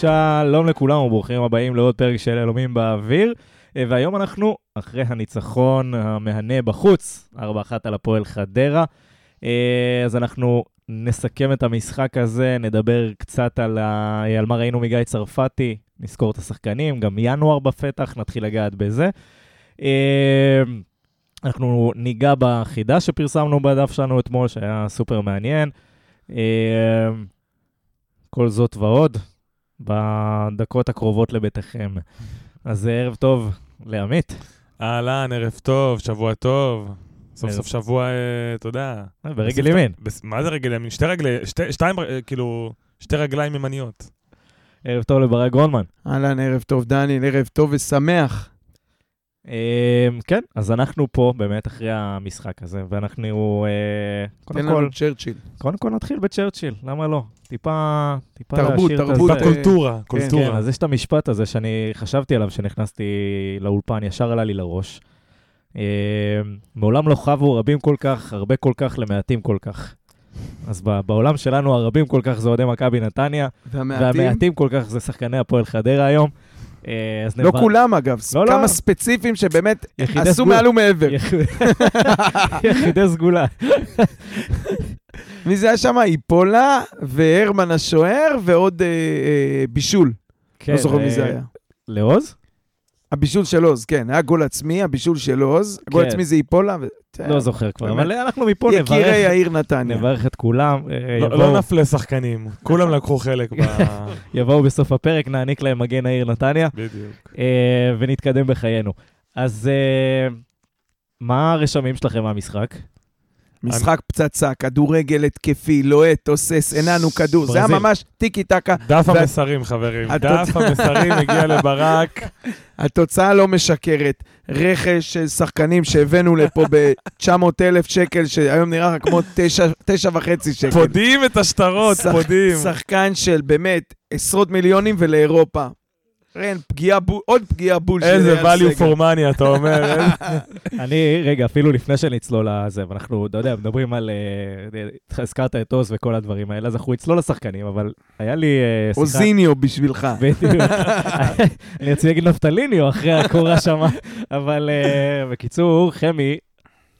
שלום לכולם וברוכים הבאים לעוד פרק של אלומים באוויר. אה, והיום אנחנו אחרי הניצחון המהנה בחוץ, 4-1 על הפועל חדרה. אה, אז אנחנו נסכם את המשחק הזה, נדבר קצת על, ה... על מה ראינו מגיא צרפתי, נזכור את השחקנים, גם ינואר בפתח, נתחיל לגעת בזה. אה, אנחנו ניגע בחידה שפרסמנו בדף שלנו אתמול, שהיה סופר מעניין. כל זאת ועוד, בדקות הקרובות לביתכם. אז ערב טוב לעמית. אהלן, ערב טוב, שבוע טוב. סוף סוף שבוע, אה, אתה יודע. אה, ברגל ימין. מה זה רגל ימין? שתי רגלי, שתיים, אה, כאילו, שתי רגליים ימניות. ערב טוב לברק גרונמן. אהלן, ערב טוב דניאל, ערב טוב ושמח. אמ, כן, אז אנחנו פה באמת אחרי המשחק הזה, ואנחנו... אה, תן לנו צ'רצ'יל. קודם כל נתחיל בצ'רצ'יל, למה לא? טיפה, טיפה תרבות, תרבות. טיפה קולטורה, קולטורה. כן, אז יש את המשפט הזה שאני חשבתי עליו כשנכנסתי לאולפן, ישר עלה לי לראש. אמ, מעולם לא חבו רבים כל כך, הרבה כל כך למעטים כל כך. אז בעולם שלנו הרבים כל כך זה אוהדי מכבי נתניה, והמעטים? והמעטים כל כך זה שחקני הפועל חדרה היום. אה, לא כולם אגב, לא, כמה לא. ספציפיים שבאמת עשו מעל ומעבר. יחידי סגולה. מי זה היה שם? איפולה והרמן השוער ועוד אה, אה, בישול. כן, לא זוכר מי זה היה. לעוז? הבישול של עוז, כן, היה גול עצמי, הבישול של עוז, כן. עצמי זה איפולה. ו... לא זוכר כבר, אבל אנחנו מפה נברך. יקירי העיר נתניה. נברך את כולם. אה, לא, לא נפלה שחקנים, כולם לקחו חלק ב... יבואו בסוף הפרק, נעניק להם מגן העיר נתניה. בדיוק. אה, ונתקדם בחיינו. אז אה, מה הרשמים שלכם מהמשחק? משחק פצצה, כדורגל התקפי, לוהט, תוסס, הנענו כדור, זה היה ממש טיקי טקה. דף המסרים, חברים, דף המסרים הגיע לברק. התוצאה לא משקרת. רכש של שחקנים שהבאנו לפה ב-900,000 שקל, שהיום נראה כמו 9.5 שקל. פודים את השטרות, פודים. שחקן של באמת עשרות מיליונים ולאירופה. רן, פגיעה, עוד פגיעה בול של איזה value for money, אתה אומר. אני, רגע, אפילו לפני שנצלול לזה, ואנחנו, אתה יודע, מדברים על... אה, הזכרת את עוז וכל הדברים האלה, אז אנחנו נצלול לשחקנים, אבל היה לי אה, שיחה... אוזיניו בשבילך. אני רציתי להגיד נפטליניו אחרי הקורה שם, אבל אה, בקיצור, חמי,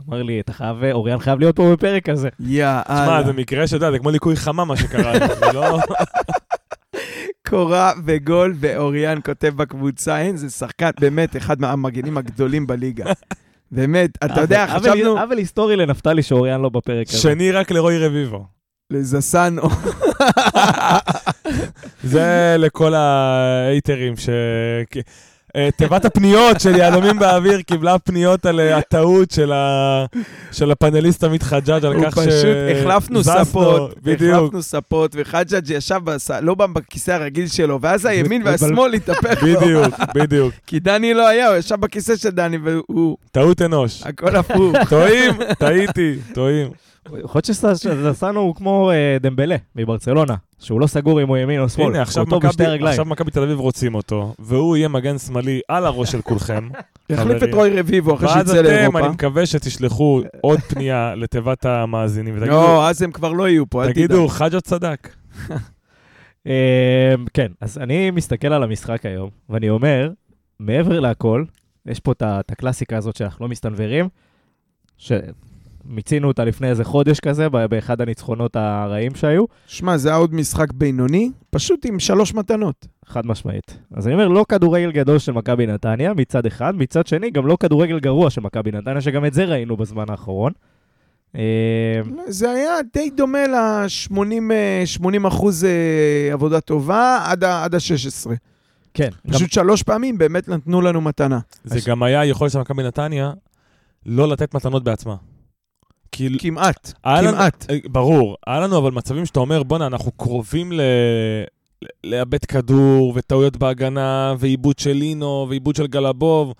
אמר לי, אתה חייב, אוריאן חייב להיות פה בפרק הזה. יאללה. תשמע, זה מקרה שאתה יודע, זה כמו ליקוי חמה מה שקרה, זה לא... קורה וגול, ואוריאן כותב בקבוצה, אין, זה שחקן, באמת, אחד מהמגנים הגדולים בליגה. באמת, אתה יודע, חשבנו... עוול היסטורי לנפתלי שאוריאן לא בפרק הזה. שני רק לרועי רביבו. לזסנו. זה לכל ההייטרים ש... אה, תיבת הפניות של יהלומים באוויר קיבלה פניות על אה, הטעות של הפאנליסט עמית חג'אג' על כך ש... הוא פשוט, החלפנו ספות, החלפנו ספות, וחג'אג' ישב לא בכיסא הרגיל שלו, ואז הימין והשמאל התהפך לו. בדיוק, בדיוק. כי דני לא היה, הוא ישב בכיסא של דני, והוא... טעות אנוש. הכל הפוך. טועים, טעיתי, טועים. יכול להיות שסאנו הוא כמו אה, דמבלה מברצלונה, שהוא לא סגור אם הוא ימין או שמאל, הנה, עכשיו מכבי תל אביב רוצים אותו, והוא יהיה מגן שמאלי על הראש של כולכם. יחליף את רוי רביבו אחרי שיצא לאירופה. ואז אתם, אני מקווה שתשלחו עוד פנייה לתיבת המאזינים, ותגידו... לא, אז הם כבר לא יהיו פה, אל תדאג. תגידו, חג'ה צדק. אמ, כן, אז אני מסתכל על המשחק היום, ואני אומר, מעבר להכל, יש פה את הקלאסיקה הזאת שאנחנו לא מסתנוורים, מיצינו אותה לפני איזה חודש כזה, באחד הניצחונות הרעים שהיו. שמע, זה היה עוד משחק בינוני, פשוט עם שלוש מתנות. חד משמעית. אז אני אומר, לא כדורגל גדול של מכבי נתניה, מצד אחד, מצד שני, גם לא כדורגל גרוע של מכבי נתניה, שגם את זה ראינו בזמן האחרון. אה, זה היה די דומה ל-80 אחוז אה, עבודה טובה עד ה-16. כן. פשוט גם... שלוש פעמים באמת נתנו לנו מתנה. זה גם היה יכולת של מכבי נתניה לא לתת מתנות בעצמה. כאילו... כמעט, כמעט. לנו, אה, ברור. היה לנו אבל מצבים שאתה אומר, בואנה, אנחנו קרובים ל... לאבד כדור, וטעויות בהגנה, ועיבוד של לינו, ועיבוד של גלבוב,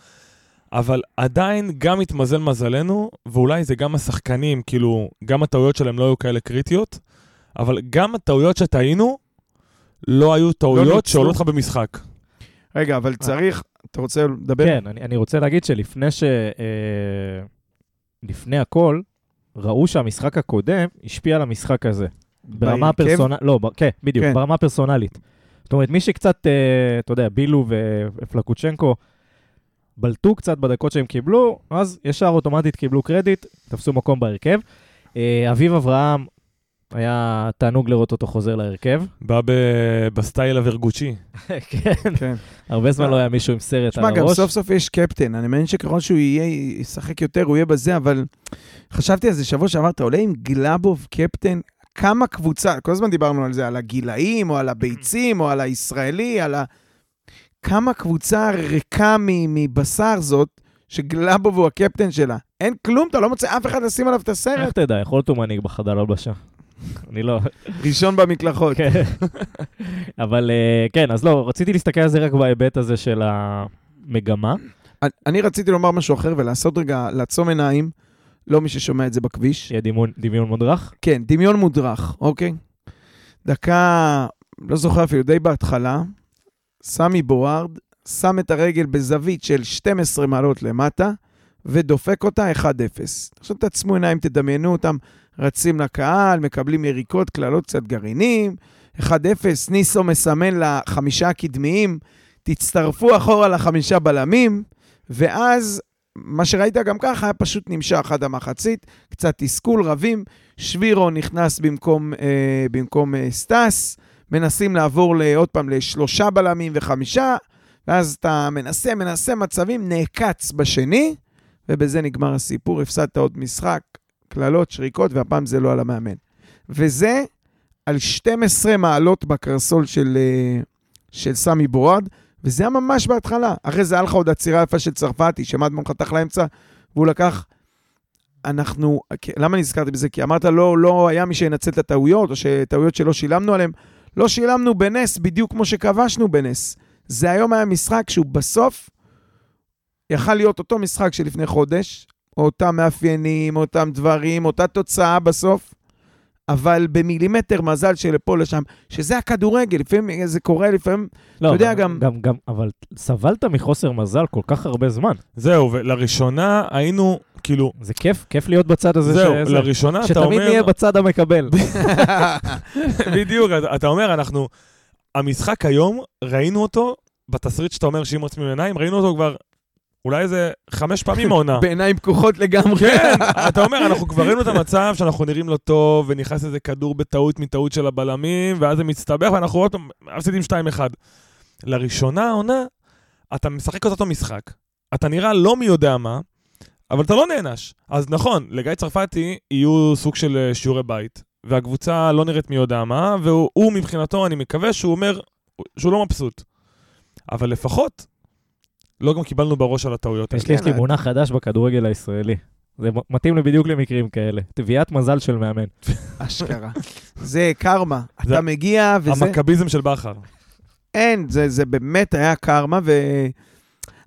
אבל עדיין גם התמזל מזלנו, ואולי זה גם השחקנים, כאילו, גם הטעויות שלהם לא היו כאלה קריטיות, אבל גם הטעויות שטעינו, לא היו טעויות לא שעולות לך במשחק. רגע, אבל צריך, אתה רוצה לדבר? כן, אני, אני רוצה להגיד שלפני ש... אה, לפני הכל, ראו שהמשחק הקודם השפיע על המשחק הזה. ברמה הפרסונלית, לא, ב... כן, בדיוק, כן. ברמה הפרסונלית. זאת אומרת, מי שקצת, אה, אתה יודע, בילו ופלקוצ'נקו בלטו קצת בדקות שהם קיבלו, אז ישר אוטומטית קיבלו קרדיט, תפסו מקום בהרכב. אה, אביב אברהם, היה תענוג לראות אותו חוזר להרכב. בא ב- בסטייל הוורגוצ'י. כן, כן. הרבה זמן לא היה מישהו עם סרט על תשמע, גם הראש. סוף סוף יש קפטן. אני מאמין שככל שהוא יהיה, ישחק יותר, הוא יהיה בזה, אבל חשבתי על זה שבוע שעבר, אתה עולה עם גלאבוב קפטן, כמה קבוצה, כל הזמן דיברנו על זה, על הגילאים, או על הביצים, או על הישראלי, על ה... כמה קבוצה ריקה מבשר זאת, שגלאבוב הוא הקפטן שלה. אין כלום, אתה לא מוצא אף אחד לשים עליו את איך הסרט. תדע, יכול להיות הוא מנהיג בחדר הלבשה. אני לא... ראשון במקלחות. כן. אבל אה, כן, אז לא, רציתי להסתכל על זה רק בהיבט הזה של המגמה. אני- רציתי לומר משהו אחר ולעשות רגע, לעצום עיניים, לא מי ששומע את זה בכביש. שיהיה דימון- דמיון מודרך. כן, דמיון מודרך, אוקיי? דקה, לא זוכר אפילו, די בהתחלה, סמי בוארד שם את הרגל בזווית של 12 מעלות למטה, ודופק אותה 1-0. עכשיו תעצמו עיניים, תדמיינו אותם רצים לקהל, מקבלים יריקות, קללות, קצת גרעינים. 1-0, ניסו מסמן לחמישה הקדמיים, תצטרפו אחורה לחמישה בלמים, ואז מה שראית גם ככה היה פשוט נמשך עד המחצית, קצת תסכול, רבים, שבירו נכנס במקום, אה, במקום אה, סטאס, מנסים לעבור עוד פעם לשלושה בלמים וחמישה, ואז אתה מנסה, מנסה מצבים, נעקץ בשני, ובזה נגמר הסיפור, הפסדת עוד משחק, קללות, שריקות, והפעם זה לא על המאמן. וזה על 12 מעלות בקרסול של, אה, של סמי בורד, וזה היה ממש בהתחלה. אחרי זה היה לך עוד עצירה יפה של צרפתי, שמדמון חתך לאמצע, והוא לקח... אנחנו, למה נזכרתי בזה? כי אמרת לא, לא היה מי שינצל את הטעויות, או שטעויות שלא שילמנו עליהן. לא שילמנו בנס בדיוק כמו שכבשנו בנס. זה היום היה משחק שהוא בסוף יכל להיות אותו משחק שלפני חודש, אותם מאפיינים, אותם דברים, אותה תוצאה בסוף, אבל במילימטר מזל שלפה לשם, שזה הכדורגל, לפעמים זה קורה, לפעמים... לא, אתה יודע, גם- גם, גם, אבל סבלת מחוסר מזל כל כך הרבה זמן. זהו, ולראשונה היינו, כאילו, זה כיף, כיף להיות בצד הזה. זהו, שזה- לראשונה אתה שתמיד אומר... נהיה בצד המקבל. בדיוק, אתה- אתה אומר, אנחנו... המשחק היום, ראינו אותו, בתסריט שאתה אומר שאם עוצמים עיניים, ראינו אותו כבר אולי איזה חמש פעמים העונה. בעיניים פקוחות לגמרי. כן, אתה אומר, אנחנו כבר ראינו את המצב שאנחנו נראים לא טוב, ונכנס איזה כדור בטעות מטעות של הבלמים, ואז זה מצטבח, ואנחנו עוד פעם מפסידים 2-1. לראשונה העונה, אתה משחק את אותו משחק, אתה נראה לא מי יודע מה, אבל אתה לא נענש. אז נכון, לגיא צרפתי יהיו סוג של אה, שיעורי בית, והקבוצה לא נראית מי יודע מה, והוא הוא מבחינתו, אני מקווה שהוא אומר שהוא לא מבסוט. אבל לפחות, לא גם קיבלנו בראש על הטעויות האלה. יש לי כן, מונח חדש בכדורגל הישראלי. זה מתאים לי בדיוק למקרים כאלה. תביעת מזל של מאמן. אשכרה. זה קרמה. אתה מגיע וזה... המכביזם של בכר. אין, זה, זה באמת היה קרמה,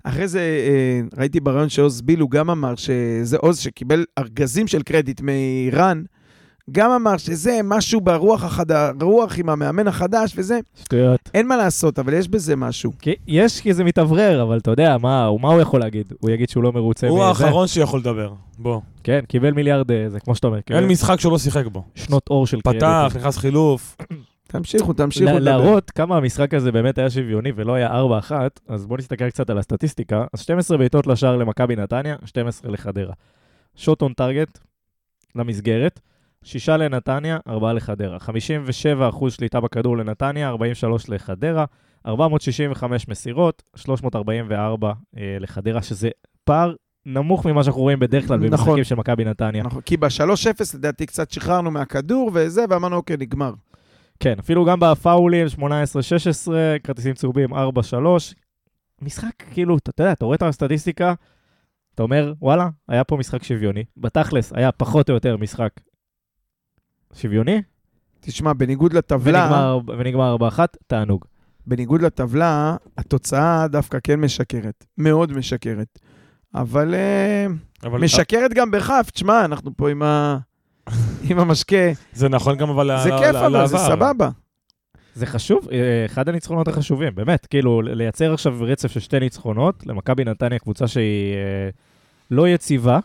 ואחרי זה אה, ראיתי בריאיון שעוז ביל, הוא גם אמר שזה עוז שקיבל ארגזים של קרדיט מאיראן, גם אמר שזה משהו ברוח החד... רוח עם המאמן החדש וזה, שטויות. אין מה לעשות, אבל יש בזה משהו. כי יש כי זה מתאוורר, אבל אתה יודע, מה מה הוא יכול להגיד? הוא יגיד שהוא לא מרוצה הוא מזה? האחרון שיכול לדבר. בוא. כן, קיבל מיליארד, אה, זה כמו שאתה אומר. אין משחק שהוא לא שיחק בו. שנות אור של קרדיט. פתח, נכנס חילוף. תמשיכו, תמשיכו לדבר. להראות כמה המשחק הזה באמת היה שוויוני ולא היה 4-1, אז בואו נסתכל קצת על הסטטיסטיקה. אז 12 בעיטות לשער למכבי נתניה, 12 לחדרה. שוט און טארגט למסגרת, 6 לנתניה, 4 לחדרה. 57% שליטה בכדור לנתניה, 43 לחדרה, 465 מסירות, 344 אה, לחדרה, שזה פער נמוך ממה שאנחנו רואים בדרך כלל נכון. במשחקים של מכבי נתניה. נכון, כי ב-3-0 לדעתי קצת שחררנו מהכדור וזה, ואמרנו, אוקיי, נגמר. כן, אפילו גם בפאולים, 18-16, כרטיסים צהובים 4-3. משחק, כאילו, אתה אתה יודע, אתה רואה את הסטטיסטיקה, אתה אומר, וואלה, היה פה משחק שוויוני. בתכלס, היה פחות או יותר משחק שוויוני, תשמע, בניגוד לטבלה, ונגמר, ונגמר 4-1, תענוג. בניגוד לטבלה, התוצאה דווקא כן משקרת. מאוד משקרת. אבל אה, אבל משקרת גם בכף, תשמע, אנחנו פה עם, ה... עם המשקה. זה נכון גם אבל זה ל- כיף, אבל זה לעבר. סבבה. זה חשוב, אה, אחד הניצחונות החשובים, באמת, כאילו, לייצר עכשיו רצף של שתי ניצחונות, למכבי נתניה קבוצה שהיא אה, לא יציבה,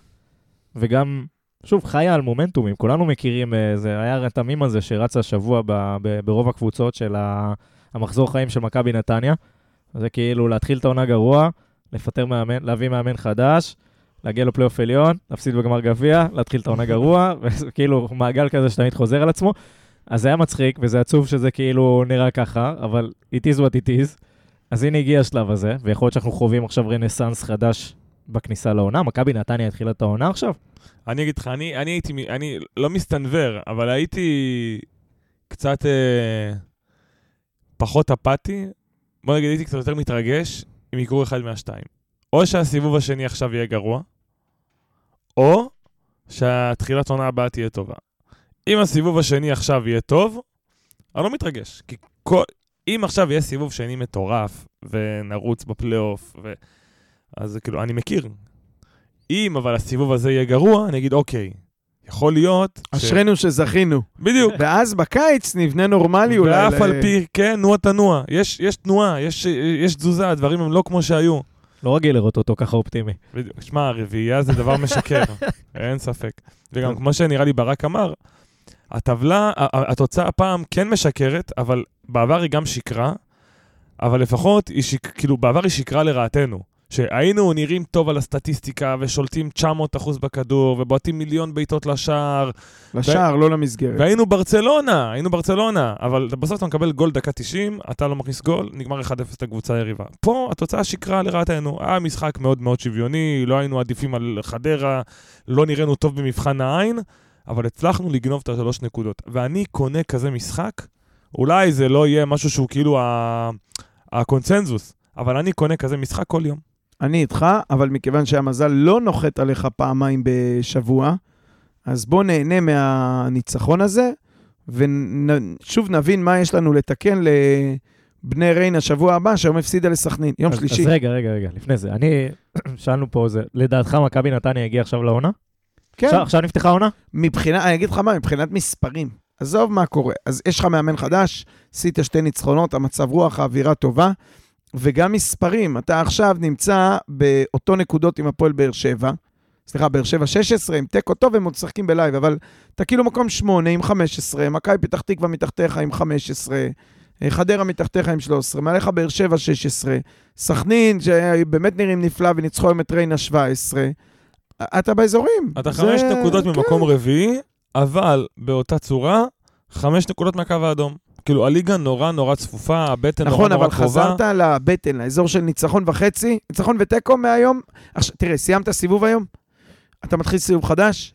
וגם, שוב, חיה על מומנטומים, כולנו מכירים, אה, זה היה את המים הזה שרץ השבוע ב, ב, ברוב הקבוצות של ה... המחזור חיים של מכבי נתניה. זה כאילו להתחיל את העונה גרוע, לפטר מאמן, להביא מאמן חדש, להגיע לפלייאוף עליון, להפסיד בגמר גביע, להתחיל את העונה גרוע, וכאילו מעגל כזה שתמיד חוזר על עצמו. אז זה היה מצחיק, וזה עצוב שזה כאילו נראה ככה, אבל it is what it is. אז הנה הגיע השלב הזה, ויכול להיות שאנחנו חווים עכשיו רנסאנס חדש בכניסה לעונה. מכבי נתניה התחילה את העונה עכשיו? אני אגיד לך, אני, אני הייתי, אני לא מסתנוור, אבל הייתי קצת אה, פחות אפאתי. בוא נגיד, הייתי קצת יותר מתרגש אם יקרו אחד מהשתיים. או שהסיבוב השני עכשיו יהיה גרוע, או שהתחילת עונה הבאה תהיה טובה. אם הסיבוב השני עכשיו יהיה טוב, אני לא מתרגש. כי כל, אם עכשיו יהיה סיבוב שני מטורף, ונרוץ בפלייאוף, ו... אז כאילו, אני מכיר. אם אבל הסיבוב הזה יהיה גרוע, אני אגיד, אוקיי, יכול להיות... ש- אשרינו שזכינו. בדיוק. ואז בקיץ נבנה נורמלי אולי. ואף על פי כן, נוע תנוע. יש, יש תנועה, יש, יש תזוזה, הדברים הם לא כמו שהיו. לא רגיל לראות אותו ככה אופטימי. בדיוק. שמע, הרביעייה זה דבר משקר, אין ספק. וגם כמו שנראה לי ברק אמר, הטבלה, התוצאה הפעם כן משקרת, אבל בעבר היא גם שיקרה, אבל לפחות היא שיק, כאילו, בעבר היא שיקרה לרעתנו. שהיינו נראים טוב על הסטטיסטיקה ושולטים 900 אחוז בכדור ובועטים מיליון בעיטות לשער לשער, לא למסגרת. והיינו ברצלונה, היינו ברצלונה, אבל בסוף אתה מקבל גול דקה 90, אתה לא מכניס גול, נגמר 1-0 לקבוצה היריבה. פה התוצאה שיקרה לרעתנו, היה משחק מאוד מאוד שוויוני, לא היינו עדיפים על חדרה, לא נראינו טוב במבחן העין, אבל הצלחנו לגנוב את השלוש נקודות. ואני קונה כזה משחק, אולי זה לא יהיה משהו שהוא כאילו ה- הקונצנזוס, אבל אני קונה כזה משחק כל יום. אני איתך, אבל מכיוון שהמזל לא נוחת עליך פעמיים בשבוע, אז בוא נהנה מהניצחון הזה, ושוב נבין מה יש לנו לתקן לבני ריין השבוע הבא, שהיום הפסידה לסכנין, יום אז, שלישי. אז רגע, רגע, רגע, לפני זה. אני, שאלנו פה, זה, לדעתך מכבי נתניה הגיעה עכשיו לעונה? כן, עכשיו, עכשיו נפתחה העונה? מבחינת, אני אגיד לך מה, מבחינת מספרים. עזוב מה קורה. אז יש לך מאמן חדש, עשית שתי ניצחונות, המצב רוח, האווירה טובה, וגם מספרים. אתה עכשיו נמצא באותו נקודות עם הפועל באר שבע. סליחה, באר שבע 16, עם תיקו טוב, הם עוד משחקים בלייב, אבל אתה כאילו מקום 8 עם 15, מכבי פתח תקווה מתחתיך עם 15, אה, חדרה מתחתיך עם 13, מעליך באר שבע 16, סכנין, שבאמת נראים נפלא וניצחו היום את ריינה 17. אתה באזורים. אתה זה- חמש נקודות כן. ממקום רביעי, אבל באותה צורה, חמש נקודות מהקו האדום. כאילו, הליגה נורא נורא צפופה, הבטן נורא נכון, נורא אבל קרובה. חזרת לבטן, לאזור של ניצחון וחצי, ניצחון ותיקו מהיום. עכשיו, תראה, סיימת סיבוב היום, אתה מתחיל סיבוב חדש.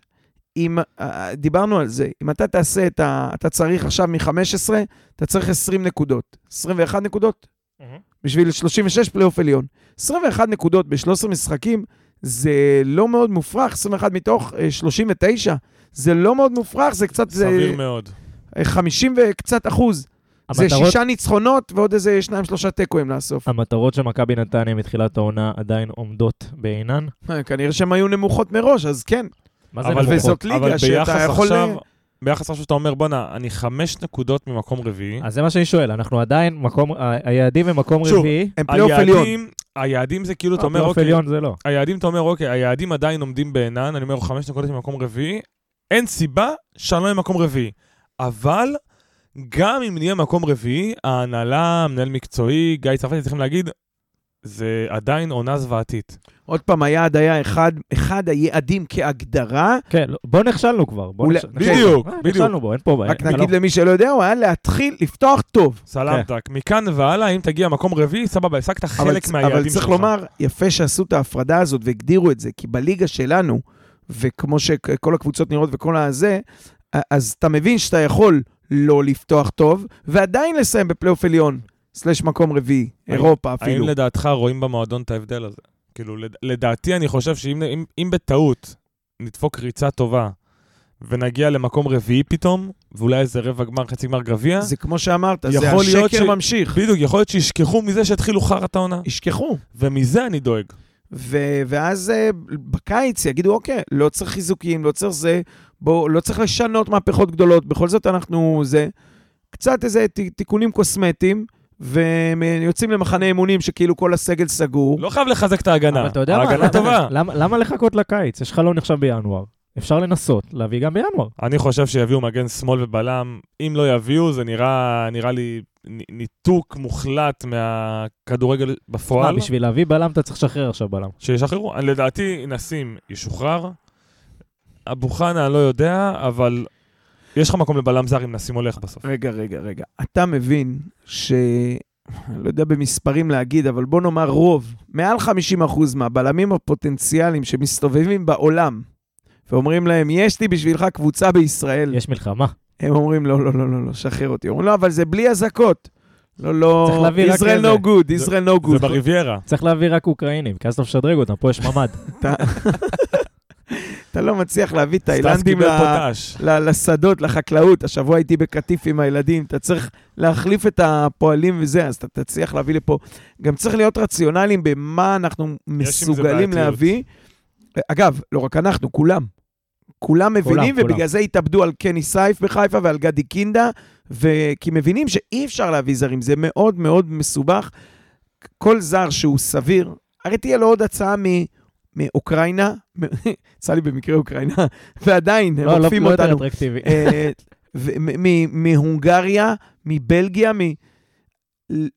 אם, אה, דיברנו על זה, אם אתה תעשה את ה... אתה צריך עכשיו מ-15, אתה צריך 20 נקודות. 21 נקודות בשביל 36 פלייאוף עליון. 21 נקודות ב-13 משחקים, זה לא מאוד מופרך, 21 מתוך אה, 39. זה לא מאוד מופרך, זה קצת... זה סביר מאוד. אה, 50 וקצת אחוז. זה המטרות- שישה ניצחונות ועוד איזה שניים, שלושה תיקואים לאסוף. המטרות של מכבי נתניה מתחילת העונה עדיין עומדות בעינן. אה, כנראה שהן היו נמוכות מראש, אז כן. מה זה אבל נמוכות? וזאת ליגה אבל שאתה ביחס יכול... עכשיו, ביחס עכשיו שאתה אומר, בואנה, אני חמש נקודות ממקום רביעי. אז זה מה שאני שואל, אנחנו עדיין מקום, היעדים הם מקום שוב, רביעי. הם פלייאוף עליון. היעדים, היעדים זה כאילו, אתה אומר, פלייאוף אוקיי, עליון זה לא. היעדים, אתה אומר, אוקיי, היעדים עדיין עומדים בעינן, אני אומר, חמש נקודות ממקום רביעי, אין סיבה שאני לא אהיה מקום רביעי. אבל, גם אם נהיה מקום רביעי, ההנהלה, מנהל מקצועי, גיא צרפתי, צריכים להגיד, זה עדיין עונה זוועתית. עוד פעם, היעד היה אחד, אחד היעדים כהגדרה, כן, לא, בוא נכשלנו כבר. בוא אולי- נכשל- בדיוק, אה, בדיוק. נכשלנו בו, אין פה בעיה. רק נגיד למי שלא יודע, הוא היה להתחיל לפתוח טוב. סלמתק. מכאן והלאה, אם תגיע מקום רביעי, סבבה, השגת אבל, חלק מהיעדים אבל שלך. צריך לומר, יפה שעשו את ההפרדה הזאת והגדירו את זה, כי בליגה שלנו, וכמו שכל הקבוצות נראות וכל הזה, אז אתה מבין שאתה יכול לא לפתוח טוב, ועדיין לסיים בפלייאוף עליון, סלש מקום רביעי, האם- אירופה האם אפילו. לדעתך רואים במועדון את ההבדל הזה? כאילו, לד- לדעתי אני חושב שאם אם, אם בטעות נדפוק ריצה טובה ונגיע למקום רביעי פתאום, ואולי איזה רבע גמר, חצי גמר גביע, זה כמו שאמרת, זה השקר ש- ממשיך. בדיוק, יכול להיות שישכחו מזה שהתחילו חרא העונה. ישכחו. ומזה אני דואג. ו- ואז אה, בקיץ יגידו, אוקיי, לא צריך חיזוקים, לא צריך זה, בוא, לא צריך לשנות מהפכות גדולות, בכל זאת אנחנו, זה, קצת איזה ת- תיקונים קוסמטיים, ויוצאים למחנה אימונים שכאילו כל הסגל סגור. לא חייב לחזק את ההגנה. אבל אתה יודע מה? ההגנה טובה. למה- למה לחכות לקיץ? יש חלון עכשיו בינואר. אפשר לנסות להביא גם בינואר. אני חושב שיביאו מגן שמאל ובלם. אם לא יביאו, זה נראה, נראה לי ניתוק מוחלט מהכדורגל מה, בפועל. בשביל להביא בלם אתה צריך לשחרר עכשיו בלם. שישחררו. לדעתי, נסים ישוחרר. אבו חנה, אני לא יודע, אבל יש לך מקום לבלם זר אם נסים הולך בסוף. רגע, רגע, רגע. אתה מבין ש... אני לא יודע במספרים להגיד, אבל בוא נאמר רוב, מעל 50% מהבלמים הפוטנציאליים שמסתובבים בעולם, ואומרים להם, יש לי בשבילך קבוצה בישראל, יש מלחמה. הם אומרים, לא, לא, לא, לא, לא, שחרר אותי. אומרים, לא, אבל זה בלי אזעקות. לא, לא, איזה. no good, Israel no זה good. בריביירה. צריך להביא רק אוקראינים, כי אז אתה משדרג אותם, פה יש ממ"ד. אתה- לא מצליח להביא תאילנדים לשדות, לחקלאות. השבוע הייתי בקטיף עם הילדים, אתה צריך להחליף את הפועלים וזה, אז אתה תצליח להביא לפה. גם צריך להיות רציונליים במה אנחנו מסוגלים. להביא. אגב, לא רק אנחנו, כולם. כולם מבינים, כולם. ובגלל זה התאבדו על קני סייף בחיפה ועל גדי קינדה, ו- כי מבינים שאי אפשר להביא זרים, זה מאוד מאוד מסובך. כל זר שהוא סביר, הרי תהיה לו עוד הצעה מ... מאוקראינה, יצא לי במקרה אוקראינה, ועדיין, הם לא, לא עוקפים לא יותר אותנו. אטרקטיבי. אה, מהונגריה, מבלגיה, מ...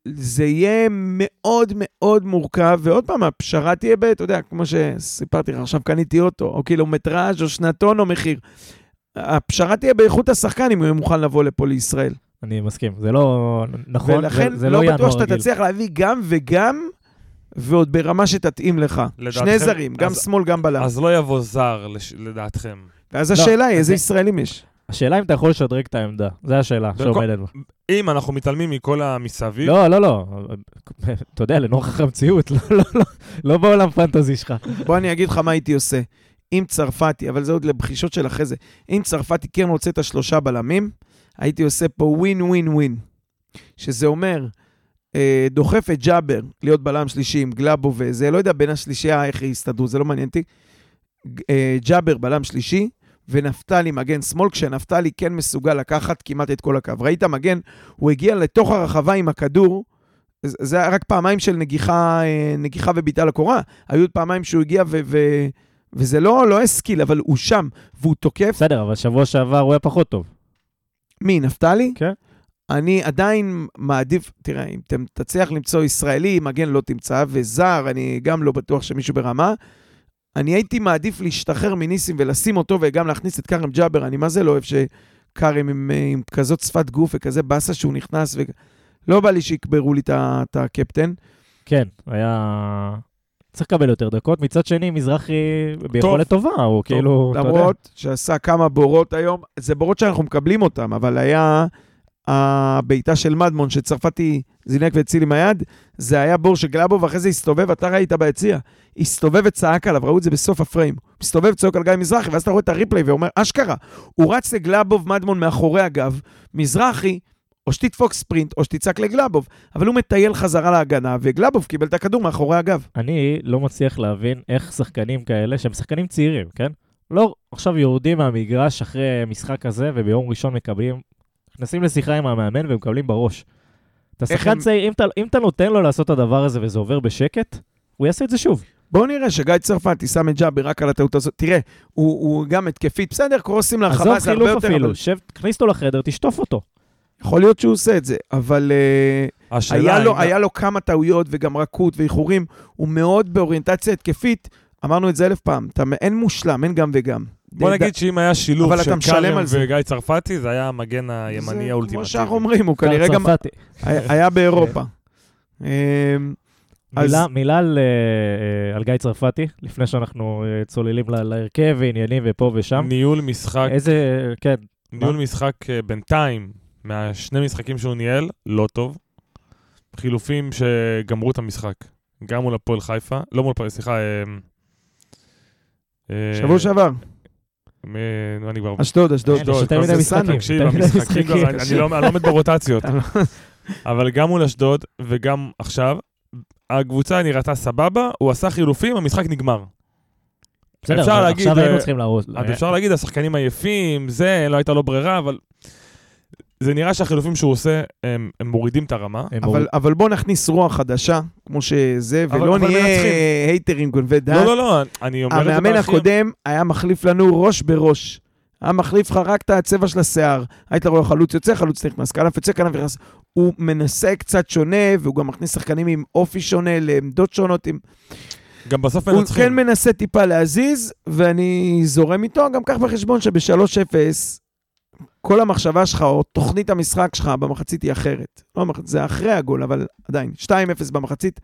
זה יהיה מאוד מאוד מורכב, ועוד פעם, הפשרה תהיה ב... אתה יודע, כמו שסיפרתי לך, עכשיו קניתי אוטו, או קילומטראז' או שנתון או מחיר. הפשרה תהיה באיכות השחקן אם הוא יהיה מוכן לבוא לפה לישראל. אני מסכים, זה לא נכון, ולכן זה- זה לא לא בטוח שאתה. תצליח להביא גם וגם, ועוד ברמה שתתאים לך. לדעתכם- שני זרים, גם אז- שמאל, גם בלם. אז לא יבוא זר, לש- לדעתכם. ואז השאלה היא, איזה זה- ישראלים יש? השאלה אם אתה יכול לשדרג את העמדה, זו השאלה שעומדת בה. אם אנחנו מתעלמים מכל המסביב, לא, לא, לא. אתה יודע, לנוכח המציאות, לא, לא, לא, לא בעולם פנטזי שלך. בוא אני אגיד לך מה הייתי עושה. אם צרפתי, אבל זה עוד לבחישות של אחרי זה, אם צרפתי כן רוצה את השלושה בלמים, הייתי עושה פה ווין ווין ווין. שזה אומר, אה, דוחף את ג'אבר להיות בלם שלישי עם גלאבו וזה, לא יודע בין השלישייה איך יסתדרו, זה לא מעניין אותי. אה, ג'אבר בלם שלישי, ונפתלי מגן שמאל, כשנפתלי כן מסוגל לקחת כמעט את כל הקו. ראית מגן, הוא הגיע לתוך הרחבה עם הכדור, זה היה רק פעמיים של נגיחה, אה, נגיחה ובעיטה לקורה. היו עוד פעמיים שהוא הגיע ו... ו... וזה לא, לא השכיל, אבל הוא שם, והוא תוקף. בסדר, אבל שבוע שעבר הוא היה פחות טוב. מי, נפתלי? כן. אני עדיין מעדיף, תראה, אם אתם תצליח למצוא ישראלי, מגן לא תמצא, וזר, אני גם לא בטוח שמישהו ברמה. אני הייתי מעדיף להשתחרר מניסים ולשים אותו וגם להכניס את כרם ג'אבר. אני מה זה לא אוהב שכרם עם, עם כזאת שפת גוף וכזה באסה שהוא נכנס, ולא בא לי שיקברו לי את הקפטן. כן, היה... צריך לקבל יותר דקות. מצד שני, מזרחי ביכולת טובה, הוא כאילו, אתה יודע. למרות שעשה כמה בורות היום, זה בורות שאנחנו מקבלים אותם, אבל היה הבעיטה של מדמון, שצרפתי זינק והציל עם היד, זה היה בור של גלאבו, ואחרי זה הסתובב, אתה ראית ביציע, הסתובב וצעק עליו, ראו את זה בסוף הפריים. הוא הסתובב, צועק על גיא מזרחי, ואז אתה רואה את הריפליי ואומר, אשכרה, הוא רץ לגלאבוב, מדמון מאחורי הגב, מזרחי, או שתדפוק ספרינט, או שתצעק לגלאבוב, אבל הוא מטייל חזרה להגנה, וגלאבוב קיבל את הכדור מאחורי הגב. אני לא מצליח להבין איך שחקנים כאלה, שהם שחקנים צעירים, כן? לא עכשיו יורדים מהמגרש אחרי משחק כזה, וביום ראשון מקבלים, נכנסים לשיחה עם המאמן ומקבלים בראש. אתה שחקן צעיר, אם אתה, אם אתה נותן לו לעשות את הדבר הזה וזה עובר בשקט, הוא יעשה את זה שוב. בואו נראה שגיא צרפתי שם את ג'אבר רק על הטעות הזאת. תראה, הוא, הוא גם התקפית, בסדר, קרוסים להרחבה עזוב זה הרבה חילוף יותר, אפילו, אבל שב, תכניס אותו לחדר, תשטוף אותו. יכול להיות שהוא עושה את זה, אבל השאלה היה, לו, היה לו כמה טעויות וגם רכות ואיחורים. הוא מאוד באוריינטציה התקפית, אמרנו את זה אלף פעם, אתה, אין מושלם, אין גם וגם. בוא ד- נגיד שאם היה שילוב של זה. וגיא צרפתי, זה היה המגן זה הימני כמו האולטימטיבי. שאנחנו אומרים, הוא כנראה גם. היה, היה באירופה. אמ, אז- מילה, מילה על, אה, אה, על גיא צרפתי, לפני שאנחנו אה, צוללים ל- להרכב ועניינים ופה ושם. ניהול משחק, איזה, כן, ניהול משחק אה, בינתיים, מהשני משחקים שהוא ניהל, לא טוב. חילופים שגמרו את המשחק. גם מול הפועל חיפה, לא מול הפועל, סליחה. אה, שבוע שעבר, מה אני כבר... אשדוד, אשדוד. יותר מדי משחקים. תקשיב, המשחקים כבר, משחקים. אני לא אני לא עומד ברוטציות. אבל גם מול אשדוד וגם עכשיו, הקבוצה נראתה סבבה, הוא עשה חילופים, המשחק נגמר. בסדר, אפשר להגיד, עכשיו היינו אה, צריכים. אז אפשר להגיד, השחקנים עייפים, זה, לא הייתה לו ברירה, אבל זה נראה שהחילופים שהוא עושה, הם, הם מורידים את הרמה. הם אבל, מוריד- אבל בוא נכניס רוח חדשה, כמו שזה, אבל- ולא אבל נהיה מנצחים. הייטרים גונבי דעת. לא, לא, לא, אני אומר את זה המאמן. הקודם היה מחליף לנו ראש בראש. היה מחליף לך רק את הצבע של השיער. היית רואה חלוץ יוצא, חלוץ נכנס, כנף יוצא, כנף נכנס. הוא מנסה קצת שונה, והוא גם מכניס שחקנים עם אופי שונה, לעמדות שונות. עם... גם בסוף הוא מנצחים. כן מנסה טיפה להזיז, ואני זורם איתו. גם קח בחשבון שב-3-0, כל המחשבה שלך, או תוכנית המשחק שלך במחצית היא אחרת. לא, זה אחרי הגול, אבל עדיין, 2-0 במחצית,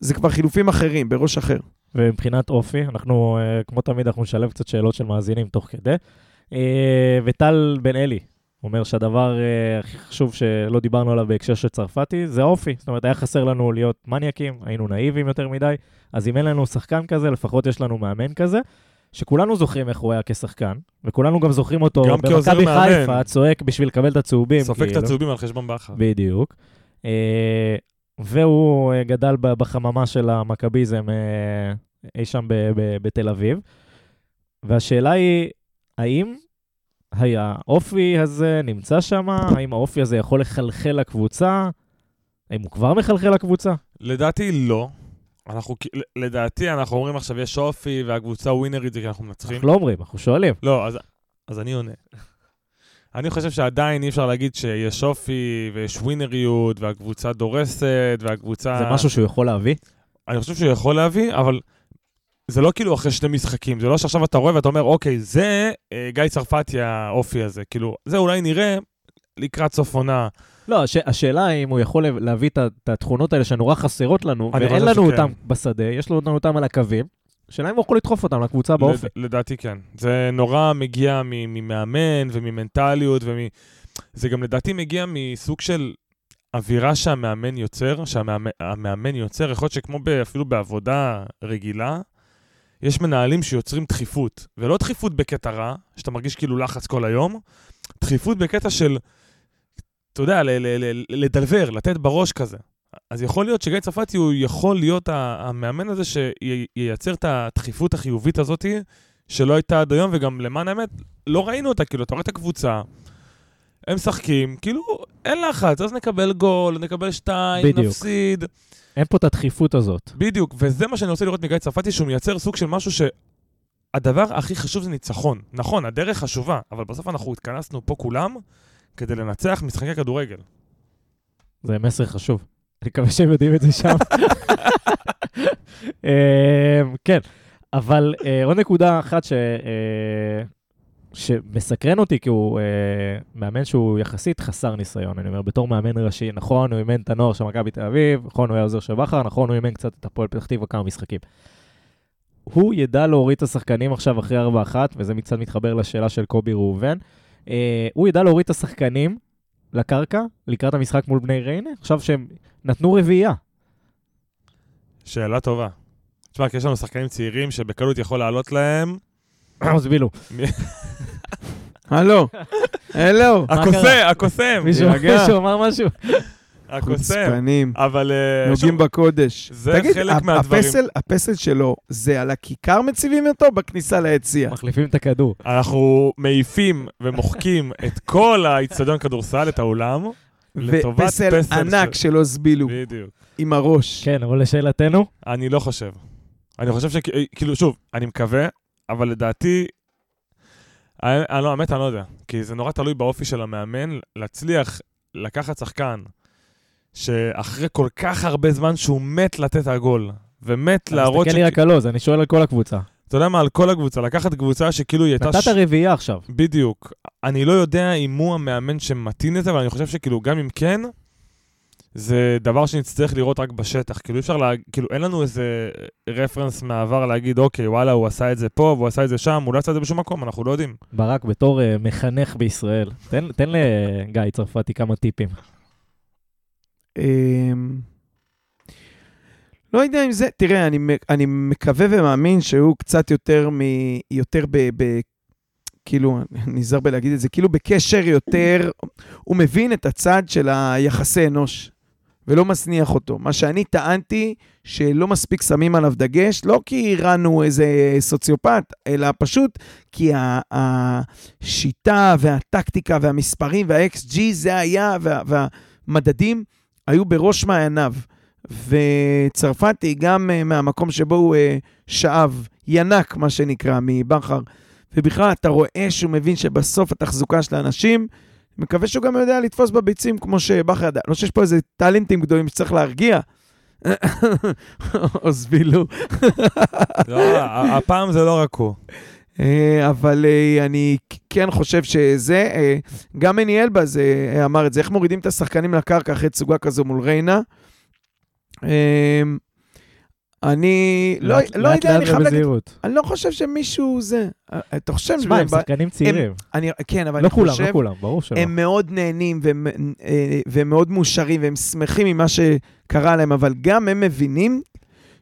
זה כבר חילופים אחרים, בראש אחר. ומבחינת אופי, אנחנו, אה, כמו תמיד, אנחנו נשלב קצת שאלות של מאזינים תוך כדי. אה, וטל בן אלי אומר שהדבר אה, הכי חשוב שלא דיברנו עליו בהקשר של צרפתי, זה האופי. זאת אומרת, היה חסר לנו להיות מניאקים, היינו נאיבים יותר מדי, אז אם אין לנו שחקן כזה, לפחות יש לנו מאמן כזה. שכולנו זוכרים איך הוא היה כשחקן, וכולנו גם זוכרים אותו גם במכבי. חיפה, צועק בשביל לקבל את הצהובים. סופג את כאילו. הצהובים על חשבון בכר. בדיוק. אה, והוא אה, גדל בחממה של המכביזם אה, אי שם בתל אביב. והשאלה היא, האם היה- האופי הזה נמצא שם? האם האופי הזה יכול לחלחל לקבוצה? האם הוא כבר מחלחל לקבוצה? לדעתי לא. אנחנו, לדעתי אנחנו אומרים עכשיו יש אופי והקבוצה ווינרית זה כי אנחנו מנצחים. אנחנו לא אומרים, אנחנו שואלים. לא, אז, אז אני עונה. אני חושב שעדיין אי אפשר להגיד שיש אופי ויש ווינריות והקבוצה דורסת והקבוצה... זה משהו שהוא יכול להביא? אני חושב שהוא יכול להביא, אבל זה לא כאילו אחרי שני משחקים, זה לא שעכשיו אתה רואה ואתה אומר, אוקיי, זה אה, גיא צרפתי האופי הזה. כאילו, זה אולי נראה לקראת סוף עונה. לא, הש... השאלה אם הוא יכול להביא את התכונות האלה שנורא חסרות לנו, ואין לנו שכן. אותם בשדה, יש לנו אותם על הקווים. השאלה אם הוא יכול לדחוף אותם לקבוצה באופי. לד, לדעתי כן. זה נורא מגיע ממאמן וממנטליות, ומ... זה גם לדעתי מגיע מסוג של אווירה שהמאמן יוצר, שהמאמן יוצר, יכול להיות שכמו ב- אפילו בעבודה רגילה, יש מנהלים שיוצרים דחיפות, ולא דחיפות בקטע רע, שאתה מרגיש כאילו לחץ כל היום, דחיפות בקטע של, אתה יודע, לדלבר, לתת בראש כזה. אז יכול להיות שגיא צרפתי הוא יכול להיות המאמן הזה שייצר את הדחיפות החיובית הזאת שלא הייתה עד היום, וגם למען האמת, לא ראינו אותה, כאילו, אתה רואה את הקבוצה, הם משחקים, כאילו, אין לחץ, אז נקבל גול, נקבל שתיים, בדיוק. נפסיד. אין פה את הדחיפות הזאת. בדיוק, וזה מה שאני רוצה לראות מגיא צרפתי, שהוא מייצר סוג של משהו שהדבר הכי חשוב זה ניצחון. נכון, הדרך חשובה, אבל בסוף אנחנו התכנסנו פה כולם כדי לנצח משחקי כדורגל. זה מסר חשוב. אני מקווה שהם יודעים את זה שם. אמ, כן, אבל אה, עוד נקודה אחת ש... אה, שמסקרן אותי, כי הוא אה, מאמן שהוא יחסית חסר ניסיון, אני אומר, בתור מאמן ראשי, נכון, הוא אימן את הנוער של מכבי תל אביב, נכון, הוא היה עוזר של בכר, נכון, הוא אימן קצת את הפועל פתח תקווה כמה משחקים. הוא ידע להוריד את השחקנים עכשיו אחרי 4-1, וזה קצת מתחבר לשאלה של קובי ראובן. אה, הוא ידע להוריד את השחקנים לקרקע לקראת המשחק מול בני ריינה, עכשיו שהם נתנו רביעייה. שאלה טובה. תשמע, כי יש לנו שחקנים צעירים שבקלות יכול לעלות להם. אז בילו. הלו, הלו. הקוסם? הקוסם, מישהו תירגע. מישהו אמר משהו? הקוסם. חוצפנים, אבל אה, שוב, נוגעים בקודש. זה תגיד, חלק מהדברים. הפסל, הפסל שלו, זה על הכיכר מציבים אותו בכניסה ליציע? מחליפים את הכדור. אנחנו מעיפים ומוחקים את כל האיצטדיון כדורסל, את האולם, לטובת ופסל פסל ענק של- שלא הסבילו בדיוק. עם הראש. כן, אבל לשאלתנו, אני לא חושב. אני חושב שכאילו, שוב, אני מקווה, אבל לדעתי, אני, אני לא, האמת, אני לא יודע. כי זה נורא תלוי באופי של המאמן, להצליח לקחת שחקן שאחרי כל כך הרבה זמן שהוא מת לתת הגול, ומת להראות מסתכל לי רק על עוז, אני שואל על כל הקבוצה. אתה יודע מה, על כל הקבוצה, לקחת קבוצה שכאילו היא הייתה... נתת רביעייה עכשיו. בדיוק. אני לא יודע אם הוא המאמן שמתאים את זה, אבל אני חושב שכאילו, גם אם כן, זה דבר שנצטרך לראות רק בשטח. כאילו, אי אפשר לה... כאילו, אין לנו איזה רפרנס מהעבר להגיד, אוקיי, וואלה, הוא עשה את זה פה, והוא עשה את זה שם, הוא לא עשה את זה בשום מקום, אנחנו לא יודעים. ברק, בתור אה, מחנך בישראל, תן תן לגיא צרפתי כמה טיפים. אמ, לא יודע אם זה, תראה, אני, אני מקווה ומאמין שהוא קצת יותר מ... יותר ב... ב כאילו, אני נזהר בלהגיד את זה, כאילו בקשר יותר, הוא מבין את הצד של היחסי אנוש, ולא מזניח אותו. מה שאני טענתי, שלא מספיק שמים עליו דגש, לא כי רן הוא איזה סוציופט, אלא פשוט כי השיטה והטקטיקה והמספרים וה-XG זה היה, וה, והמדדים היו בראש מעייניו. וצרפתי, גם uh, מהמקום שבו הוא uh, שאב, ינק, מה שנקרא, מבכר, ובכלל, אתה רואה שהוא מבין שבסוף התחזוקה של האנשים, מקווה שהוא גם יודע לתפוס בביצים כמו שבכר ידע. לא שיש פה איזה טאלנטים גדולים שצריך להרגיע. או סבילו. לא, הפעם זה לא רק הוא. אה, אבל אה, אני כן חושב שזה, אה, גם מני אלבז אמר את זה, איך מורידים את השחקנים לקרקע אחרי תצוגה כזו מול ריינה. אני לא, לא יודע, אני חייב להגיד, אני לא חושב שמישהו זה. אתה חושב... תשמע, הם שחקנים צעירים. אני, כן, אבל לא אני כולם, חושב... לא כולם, ברור שלא. הם מאוד נהנים והם, והם מאוד מאושרים והם שמחים ממה שקרה להם, אבל גם הם מבינים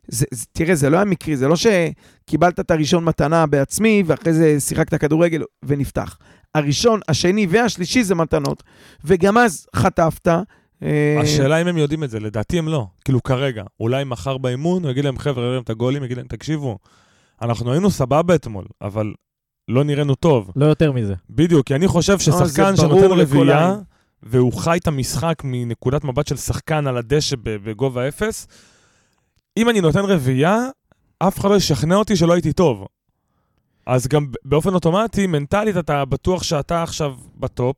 זה, זה, תראה, זה לא היה מקרי, זה לא שקיבלת את הראשון מתנה בעצמי, ואחרי זה שיחקת כדורגל ונפתח. הראשון, השני והשלישי זה מתנות, וגם אז חטפת. אה, השאלה אם הם יודעים את זה, לדעתי הם לא. כאילו כרגע, אולי מחר באימון, הוא יגיד להם, חבר'ה, יראה להם את הגולים, יגיד להם, תקשיבו, אנחנו היינו סבבה אתמול, אבל לא נראינו טוב. לא יותר מזה. בדיוק, כי אני חושב לא, ששחקן שנותן רביעייה, והוא חי את המשחק מנקודת מבט של שחקן על הדשא בגובה אפס, אם אני נותן רביעייה, אף אחד לא ישכנע אותי שלא הייתי טוב. אז גם באופן אוטומטי, מנטלית, אתה בטוח שאתה עכשיו בטופ,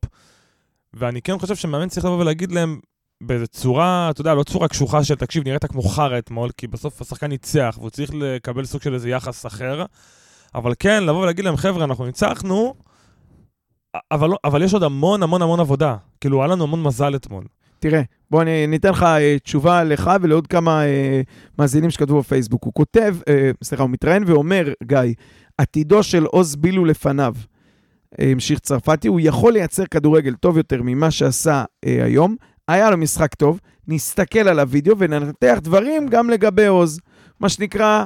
ואני כן חושב שמאמן צריך לבוא ולהגיד להם באיזו צורה, אתה יודע, לא צורה קשוחה של תקשיב, נראית כמו חרא אתמול, כי בסוף השחקן ניצח, והוא צריך לקבל סוג של איזה יחס אחר, אבל כן, לבוא ולהגיד להם, חבר'ה, אנחנו ניצחנו, אבל, לא, אבל יש עוד המון המון המון עבודה. כאילו, היה לנו המון מזל אתמול. תראה, בוא אני, אני אתן לך uh, תשובה לך ולעוד כמה uh, מאזינים שכתבו בפייסבוק. הוא כותב, uh, סליחה, הוא מתראיין ואומר, גיא, עתידו של עוז בילו לפניו, המשיך צרפתי, הוא יכול לייצר כדורגל טוב יותר ממה שעשה uh, היום. היה לו משחק טוב, נסתכל על הוידאו וננתח דברים גם לגבי עוז. מה שנקרא,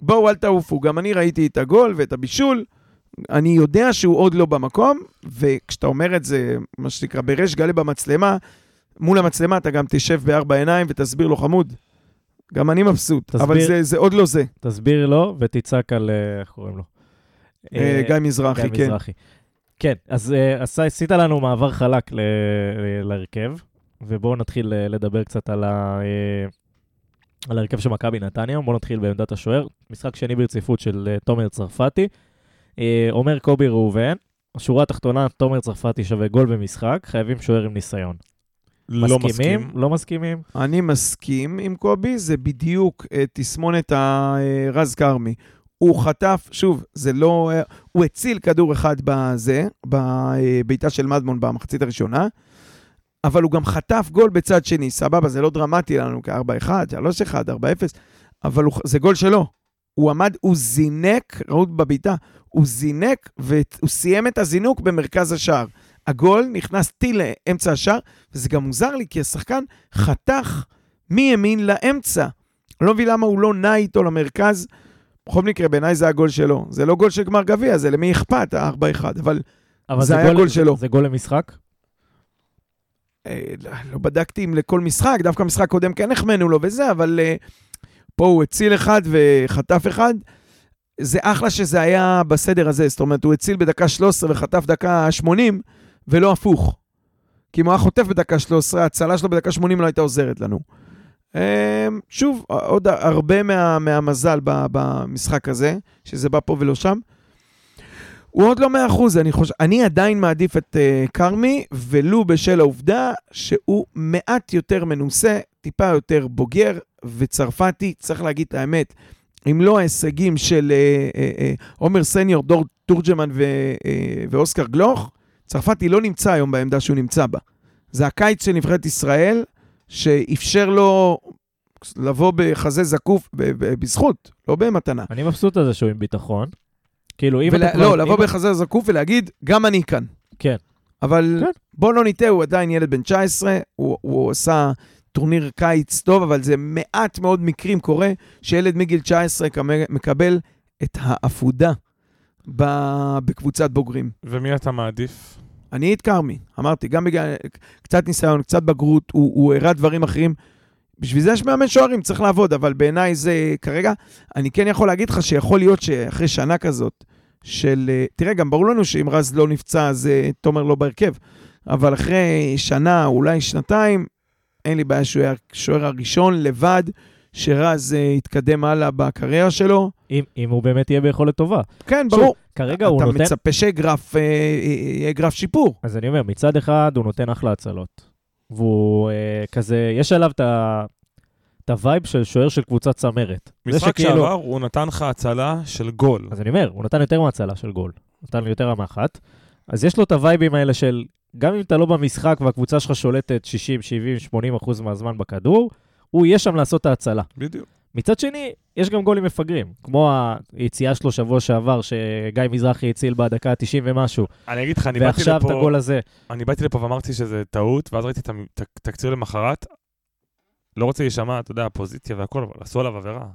בואו אל תעופו, גם אני ראיתי את הגול ואת הבישול. אני יודע שהוא עוד לא במקום, וכשאתה אומר את זה, מה שנקרא, בריש גלי במצלמה, מול המצלמה אתה גם תשב בארבע עיניים ותסביר לו חמוד. גם אני מבסוט, תסביר, אבל זה, זה עוד לא זה. תסביר לו ותצעק על, אה, איך קוראים לו? אה, אה, גיא מזרחי, גיא כן. מזרחי. כן, אז עשית לנו מעבר חלק להרכב, ובואו נתחיל לדבר קצת על, ה, על ההרכב של מכבי נתניה. בואו נתחיל בעמדת השוער. משחק שני ברציפות של תומר צרפתי. אומר קובי ראובן, השורה התחתונה, תומר צרפתי שווה גול במשחק, חייבים שוער עם ניסיון. לא מסכימים? מסכים. לא מסכימים? אני מסכים עם קובי, זה בדיוק uh, תסמונת הרז כרמי. הוא חטף, שוב, זה לא... Uh, הוא הציל כדור אחד בזה, בביתה של מדמון במחצית הראשונה, אבל הוא גם חטף גול בצד שני. סבבה, זה לא דרמטי לנו כ-4-1, 3-1, 4-0, אבל הוא, זה גול שלו. הוא עמד, הוא זינק, ראו בביתה, הוא זינק והוא סיים את הזינוק במרכז השער. הגול נכנס טיל לאמצע השער, וזה גם מוזר לי, כי השחקן חתך מימין לאמצע. אני לא מבין למה הוא לא נע איתו למרכז. בכל מקרה, בעיניי זה הגול שלו. זה לא גול של גמר גביע, זה למי אכפת, ה-4-1, אבל, אבל זה, זה היה גול שלו. זה גול למשחק? אה, לא, לא בדקתי אם לכל משחק, דווקא משחק קודם כן החמאנו לו וזה, אבל אה, פה הוא הציל אחד וחטף אחד. זה אחלה שזה היה בסדר הזה, זאת אומרת, הוא הציל בדקה 13 וחטף דקה 80, ולא הפוך. כי אם הוא היה חוטף בדקה 13, ההצלה שלו בדקה 80 לא הייתה עוזרת לנו. אמ, שוב, עוד הרבה מה, מהמזל במשחק הזה, שזה בא פה ולא שם. הוא עוד לא מאה אחוז, אני חושב, אני עדיין מעדיף את uh, כרמי, ולו בשל העובדה שהוא מעט יותר מנוסה, טיפה יותר בוגר וצרפתי, צריך להגיד את האמת, אם לא ההישגים של uh, uh, uh, עומר סניור, דור תורג'מן uh, ואוסקר גלוך, צרפתי לא נמצא היום בעמדה שהוא נמצא בה. זה הקיץ של נבחרת ישראל, שאפשר לו לבוא בחזה זקוף, בזכות, לא במתנה. אני מבסוט על זה שהוא עם ביטחון. כאילו, אם ולה, אתה כבר... לא, לבוא אם... בחזה זקוף ולהגיד, גם אני כאן. כן. אבל כן. בוא לא נטעה, הוא עדיין ילד בן 19, הוא, הוא עשה טורניר קיץ טוב, אבל זה מעט מאוד מקרים קורה שילד מגיל 19 מקבל את העפודה בקבוצת בוגרים. ומי אתה מעדיף? אני את כרמי, אמרתי, גם בגלל קצת ניסיון, קצת בגרות, הוא הראה דברים אחרים. בשביל זה יש מאמן שוערים, צריך לעבוד, אבל בעיניי זה כרגע, אני כן יכול להגיד לך שיכול להיות שאחרי שנה כזאת של... אה, תראה, גם ברור לנו שאם רז לא נפצע, אז אה, תומר לא בהרכב, אבל אחרי שנה, אולי שנתיים, אין לי בעיה שהוא יהיה השוער הראשון לבד, שרז אה, יתקדם הלאה בקריירה שלו. אם, אם הוא באמת יהיה ביכולת טובה. כן, שוב, ברור. כרגע הוא אתה נותן... מצפה שגרף, אה, אה, יהיה גרף שיפור. אז אני אומר, מצד אחד הוא נותן אחלה הצלות. והוא אה, כזה, יש עליו את ה... את ה vibe של שוער של קבוצת צמרת. משחק שכאילו- שעבר, הוא נתן לך הצלה של גול. אז אני אומר, הוא נתן יותר מהצלה של גול. נתן יותר מאחת. אז יש לו את הווייבים האלה של, גם אם אתה לא במשחק והקבוצה שלך שולטת 60, 70, 80 אחוז מהזמן בכדור, הוא יהיה שם לעשות את ההצלה. בדיוק. מצד שני, יש גם גולים מפגרים, כמו היציאה שלו שבוע שעבר, שגיא מזרחי הציל בדקה ה-90 ומשהו, אני אגיד לך, אני באתי ועכשיו את לפה, הגול הזה. אני באתי לפה ואמרתי שזה טעות, ואז ראיתי את התקציר למחרת. לא רוצה להישמע, אתה יודע, פוזיציה והכל, אבל עשו עליו עבירה.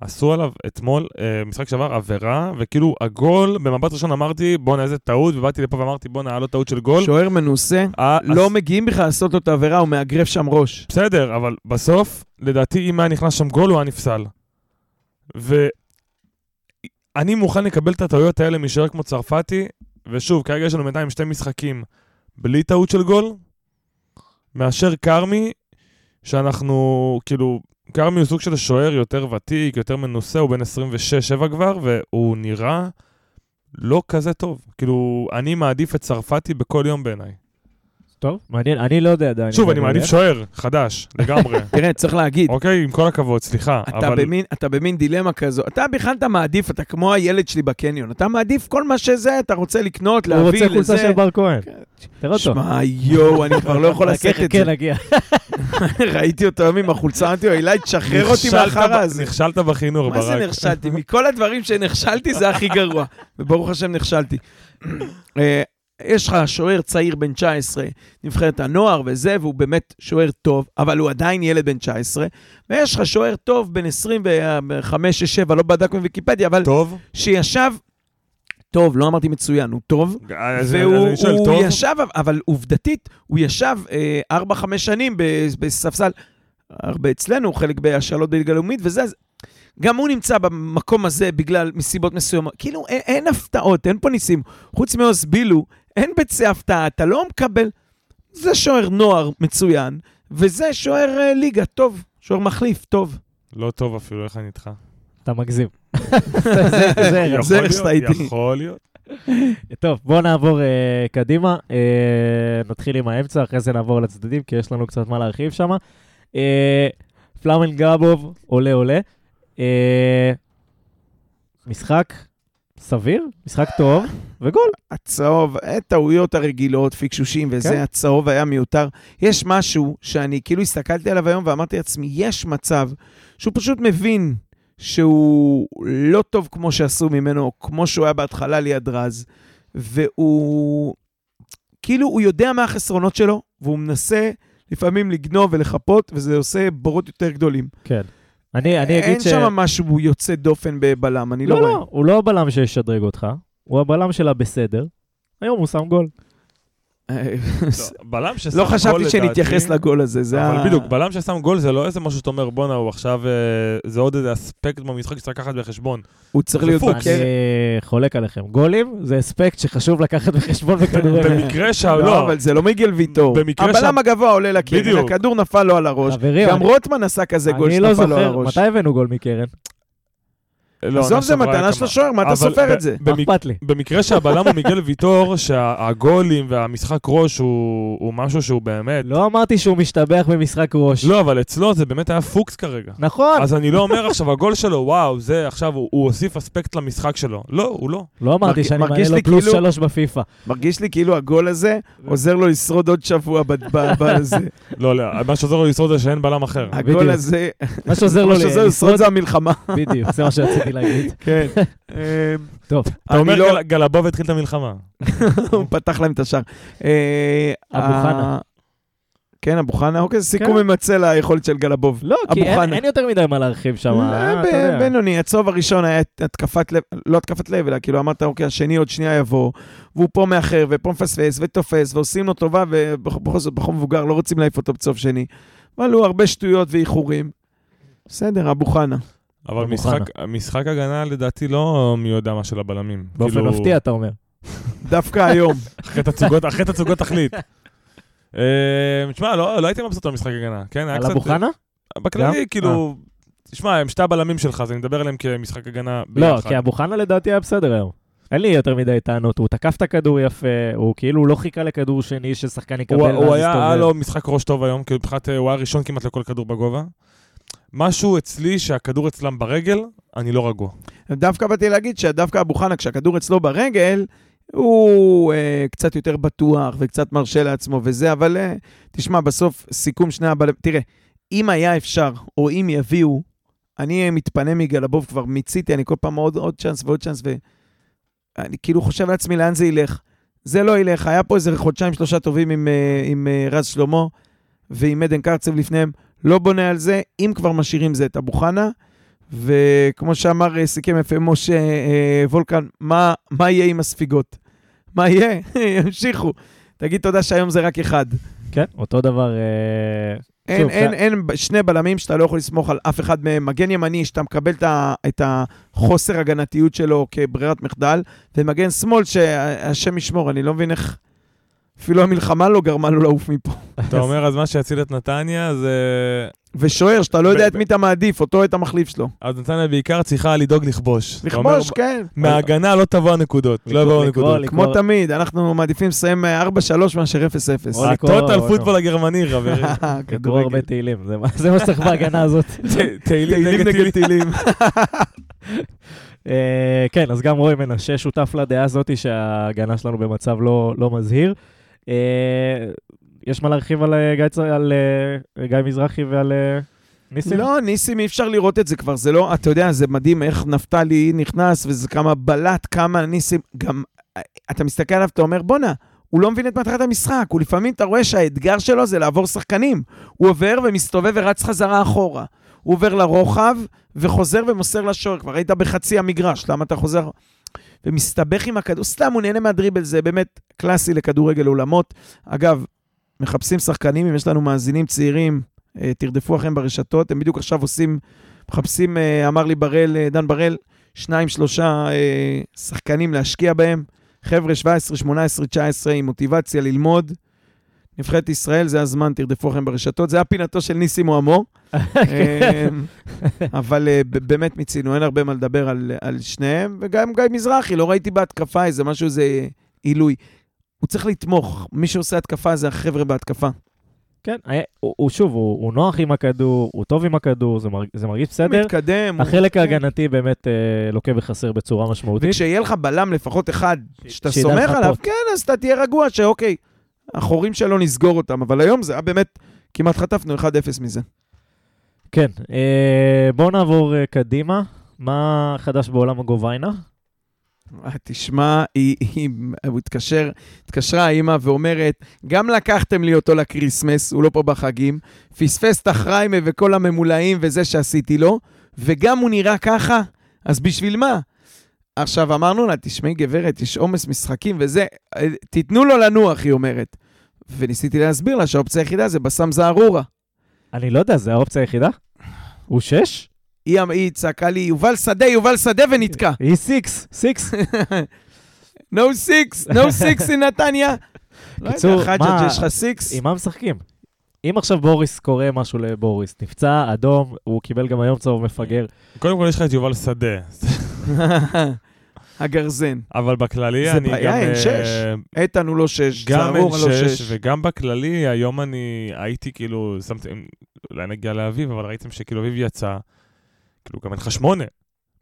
עשו עליו אתמול, אה, משחק שעבר, עבירה, וכאילו הגול, במבט ראשון אמרתי, בואנה איזה טעות, ובאתי לפה ואמרתי, בואנה, היה לו טעות של גול. שוער מנוסה, אה, לא אז- מגיעים בכלל לעשות לו את העבירה, הוא מאגרף שם ראש. בסדר, אבל בסוף, לדעתי, אם היה נכנס שם גול, הוא היה נפסל. ואני מוכן לקבל את הטעויות האלה משוער כמו צרפתי, ושוב, כרגע יש לנו בינתיים שתי משחקים בלי טעות של גול, מאשר כרמי, שאנחנו, כאילו, כרמי הוא סוג של שוער יותר ותיק, יותר מנוסה, הוא בן 26-7 כבר, והוא נראה לא כזה טוב. כאילו, אני מעדיף את צרפתי בכל יום בעיניי. טוב, מעניין, אני לא יודע עדיין. שוב, אני מעדיף הולך. שוער, חדש, לגמרי. תראה, צריך להגיד, אוקיי, עם כל הכבוד, סליחה, אתה, אבל... במין, אתה במין דילמה כזו. אתה בכלל אתה מעדיף, אתה כמו הילד שלי בקניון. אתה מעדיף כל מה שזה, אתה רוצה לקנות, הוא להביא רוצה חולצה לזה. של בר כהן. כן. תראה אותו. שמע, יואו, אני כבר לא יכול לשאת את חכה, זה. נגיע. ראיתי אותו היום עם החולצה, אמרתי לו, אילי, תשחרר אותי מהחרא הזה. נכשלת בחינוך, מה זה ברק. נכשלתי? מכל הדברים שנכשלתי זה הכי גרוע. וברוך השם נכשלתי. יש לך שוער צעיר בן 19, נבחרת הנוער וזה, והוא באמת שוער טוב, אבל הוא עדיין ילד בן 19. ויש לך שוער טוב בן 25-6-7, לא בדקנו בוויקיפדיה, אבל טוב? שישב... טוב, לא אמרתי מצוין, הוא טוב. אז והוא אני שואל, טוב? ישב, אבל עובדתית, הוא ישב אה, 4-5 שנים בספסל, הרבה אצלנו, חלק בהשאלות בליגה לאומית, וזה, אז גם הוא נמצא במקום הזה בגלל מסיבות מסוימות. כאילו, אין, אין הפתעות, אין פה ניסים. חוץ מעוז בילו, אין ביצי הפתעה, אתה לא מקבל... זה שוער נוער מצוין, וזה שוער אה, ליגה טוב, שוער מחליף טוב. לא טוב אפילו, איך אני איתך? אתה מגזים. זה- זה- זה- יכול זה להיות, שאתה איתי. יכול להיות. טוב, בואו נעבור אה, קדימה. אה, נתחיל עם האמצע, אחרי זה נעבור לצדדים, כי יש לנו קצת מה להרחיב שם. אה, פלאמן גבוב, עולה עולה. אה, משחק סביר, משחק טוב, וגול. הצהוב, הטעויות הרגילות, פיקשושים וזה, כן. הצהוב היה מיותר. יש משהו שאני כאילו הסתכלתי עליו היום ואמרתי לעצמי, יש מצב שהוא פשוט מבין שהוא לא טוב כמו שעשו ממנו, כמו שהוא היה בהתחלה ליד רז, והוא... כאילו, הוא יודע מה החסרונות שלו, והוא מנסה לפעמים לגנוב ולחפות, וזה עושה בורות יותר גדולים. כן. אני, אני אין אגיד ש... שם משהו יוצא דופן בבלם, אני לא, לא, רואה. לא, הוא לא הבלם שישדרג אותך, הוא הבלם של הבסדר. היום הוא שם גול. לא, בלם ששם לא גול, חשבתי לדעתי- שנתייחס לגול הזה, זה ה... אבל בדיוק, בלם ששם גול זה לא איזה משהו שאתה אומר, בואנה, הוא עכשיו, אה, זה עוד איזה אספקט במשחק שצריך לקחת בחשבון. הוא צריך להיות. בכלא. אני חולק עליכם. גולים זה אספקט שחשוב לקחת בחשבון בכדורגל. במקרה שה... לא, לא, אבל זה לא מיגל ויטור. במקרה הבלם הגבוה עולה לקרן. הכדור נפל לו על הראש. גם אני- רוטמן עשה כזה גול אני לא שנפל לו על זוכר, הראש. מתי הבאנו גול מקרן? לא, עזוב, זה מתנה של. השוער, מה אתה סופר את זה? אכפת לי? במקרה שהבלם הוא מיגל ויטור, שהגולים והמשחק ראש הוא הוא משהו שהוא באמת... לא אמרתי שהוא משתבח במשחק ראש. לא, אבל אצלו זה באמת היה פוקס כרגע. נכון. אז אני לא אומר עכשיו, הגול שלו, וואו, זה עכשיו, הוא הוא הוסיף אספקט למשחק שלו. לא, הוא לא. לא אמרתי מרגיש- שאני מעלה לו לי פלוס כאילו- שלוש בפיפא. מרגיש לי כאילו הגול הזה עוזר לו לשרוד עוד שבוע בזה. לא, לא, מה שעוזר לו לשרוד זה שאין בלם אחר. הגול. הזה, מה שעוזר לו לשרוד, זה המלחמה. בדיוק, זה מה שרציתי להגיד. כן. אמ, טוב, אתה אומר, לא- גל- גלבוב התחיל את המלחמה. הוא פתח להם את השער. אה, אבו חנה. כן, אבו חנה, אוקיי, זה סיכום כן. ממצה ליכולת של גלבוב. לא, כי אין- יותר מדי מה להרחיב שם. לא, אה. בינוני, הצהוב הראשון היה התקפת לב, לא התקפת לב, אלא כאילו אמרת, אוקיי, השני עוד שנייה יבוא, והוא פה מאחר, ופה מפספס, ותופס, ועושים לו טובה, ובכל זאת, בחור מבוגר, לא רוצים להעיף אותו בצוף שני. אבל הוא הרבה שטויות ואיחורים. בסדר, אבו חנה. אבל משחק, משחק הגנה לדעתי לא מי יודע מה של הבלמים. באופן כאילו, מפתיע, אתה אומר. דווקא היום. אחרי תצוגות, אחרי תצוגות תכלית. אה, תשמע, לא לא הייתי מבסוט על משחק הגנה, כן? על אבו חנה? בכללי? כאילו, תשמע, הם שתי הבלמים שלך, אז אני מדבר עליהם כמשחק הגנה לא, ביחד. כי אבו חנה לדעתי היה בסדר היום. אין לי יותר מדי טענות, הוא תקף את הכדור יפה, הוא כאילו לא חיכה לכדור שני ששחקן יקבל הוא, ואז הוא היה, היה. לו משחק ראש טוב היום, כי מבחינת, אה, הוא היה ראשון כמעט לכל כדור בגובה. משהו אצלי שהכדור אצלם ברגל, אני לא רגוע. דווקא באתי להגיד שדווקא אבו חנה, כשהכדור אצלו ברגל, הוא אה, קצת יותר בטוח וקצת מרשה לעצמו וזה, אבל אה, תשמע, בסוף סיכום שני הבלמים, תראה, אם היה אפשר, או אם יביאו, אני מתפנה מגלבוב, כבר מיציתי, אני כל פעם עוד, עוד צ'אנס ועוד צ'אנס, ואני כאילו חושב לעצמי לאן זה ילך. זה לא ילך, היה פה איזה חודשיים, שלושה טובים עם, אה, עם אה, רז שלמה ועם עדן קרצב לפניהם, לא בונה על זה, אם כבר משאירים זה את אבו חנה, וכמו שאמר, אה, סיכם יפה משה אה, וולקן, מה, מה יהיה עם הספיגות? מה יהיה? ימשיכו. תגיד תודה שהיום זה רק אחד. כן, אותו דבר. אה, אין, שוב, אין, ש- אין שני בלמים שאתה לא יכול לסמוך על אף אחד מהם. מגן ימני, שאתה מקבל את החוסר הגנתיות שלו כברירת מחדל, ומגן שמאל, שהשם ישמור, אני לא מבין איך... אפילו המלחמה לא גרמה לו לעוף מפה. אתה אומר, אז מה שיציל את נתניה זה... ושוער, שאתה לא יודע את מי אתה מעדיף, אותו או את המחליף שלו. אז נתניה בעיקר צריכה לדאוג לכבוש. לכבוש, כן. מההגנה לא תבוא הנקודות, לא יבואו הנקודות. כמו תמיד, אנחנו מעדיפים לסיים אה, 4-3 מאשר 0-0. או לקרוא- הטוטל פוטבול הגרמני, חברים. לקרוא הרבה תהילים, זה מה- שצריך בהגנה הזאת. תהילים נגד תהילים. אה, כן, אז גם רועי מנשה שותף לדעה הזאת שההגנה שלנו במצב לא, לא מזהיר. אה, יש מה להרחיב על, אה, גיא, על אה, גיא מזרחי ועל ניסים? לא, ניסים, אי אפשר לראות את זה כבר, זה לא, אתה יודע, זה מדהים איך נפתלי נכנס, וזה כמה בלט, כמה ניסים, גם, אתה מסתכל עליו, אתה אומר, בואנה, הוא לא מבין את מטרת המשחק, הוא לפעמים, אתה רואה שהאתגר שלו זה לעבור שחקנים. הוא עובר ומסתובב ורץ חזרה אחורה. הוא עובר לרוחב וחוזר ומוסר לשוער. כבר היית בחצי המגרש, למה אתה חוזר? ומסתבך עם הכדור, סתם, הוא נהנה מהדריבל, זה באמת קלאסי לכדורגל עולמות. אגב, מחפשים שחקנים, אם יש לנו מאזינים צעירים, אה, תרדפו אחריהם ברשתות, הם בדיוק עכשיו עושים, מחפשים, אה, אמר לי בראל, אה, דן בראל, שניים, שלושה שחקנים להשקיע בהם. חבר'ה, 17, 18, 19, עם מוטיבציה ללמוד. נבחרת ישראל, זה הזמן, תרדפו אחריהם ברשתות. זה הפינתו של ניסים מועמו. אה, אבל אה, באמת מיצינו, אין הרבה מה לדבר על, על שניהם. וגם גיא מזרחי, לא ראיתי בהתקפה איזה משהו, איזה עילוי. הוא צריך לתמוך, מי שעושה התקפה זה החבר'ה בהתקפה. כן, היה- הוא, הוא שוב, הוא, הוא נוח עם הכדור, הוא טוב עם הכדור, זה, מרג, זה מרגיש בסדר. מתקדם. הוא- החלק כן. ההגנתי באמת אה, לוקה בחסר בצורה משמעותית. וכשיהיה לך בלם לפחות אחד שאתה שידע סומך. עליו, כן, אז אתה תהיה רגוע שאוקיי, החורים שלו נסגור אותם, אבל היום זה היה באמת, כמעט חטפנו 1-0 מזה. כן, אה, בואו נעבור אה, קדימה. מה חדש בעולם הגוביינה? אה, תשמע, היא, היא, הוא התקשר, התקשרה האימא ואומרת, גם לקחתם לי אותו לקריסמס, הוא לא פה בחגים, פספס את החריימה וכל הממולאים וזה שעשיתי לו, וגם הוא נראה ככה, אז בשביל מה? עכשיו אמרנו לה, תשמעי גברת, יש עומס משחקים וזה, אה, תיתנו לו לנוח, היא אומרת. וניסיתי להסביר לה שהאופציה היחידה זה בסם זערורה. אני לא יודע, זה האופציה היחידה? הוא שש? היא, היא צעקה לי, יובל שדה, יובל שדה, ונתקע. היא סיקס, סיקס. no six, no six in נתניה. לא קיצור, יודע, חג'ג' מה- יש לך סיקס? עם מה משחקים? אם עכשיו בוריס קורה משהו לבוריס, נפצע, אדום, הוא קיבל גם היום צהוב מפגר. קודם כל יש לך את יובל שדה, הגרזן. אבל בכללי זה אני בעיה, גם... אין אה, שש. איתן הוא לא שש, גם אין זערורה לא שש, שש. וגם בכללי, היום אני הייתי כאילו, שמתם, אולי נגיע לאביב, אבל ראיתם שכאילו אביב יצא, כאילו גם אין לך שמונה.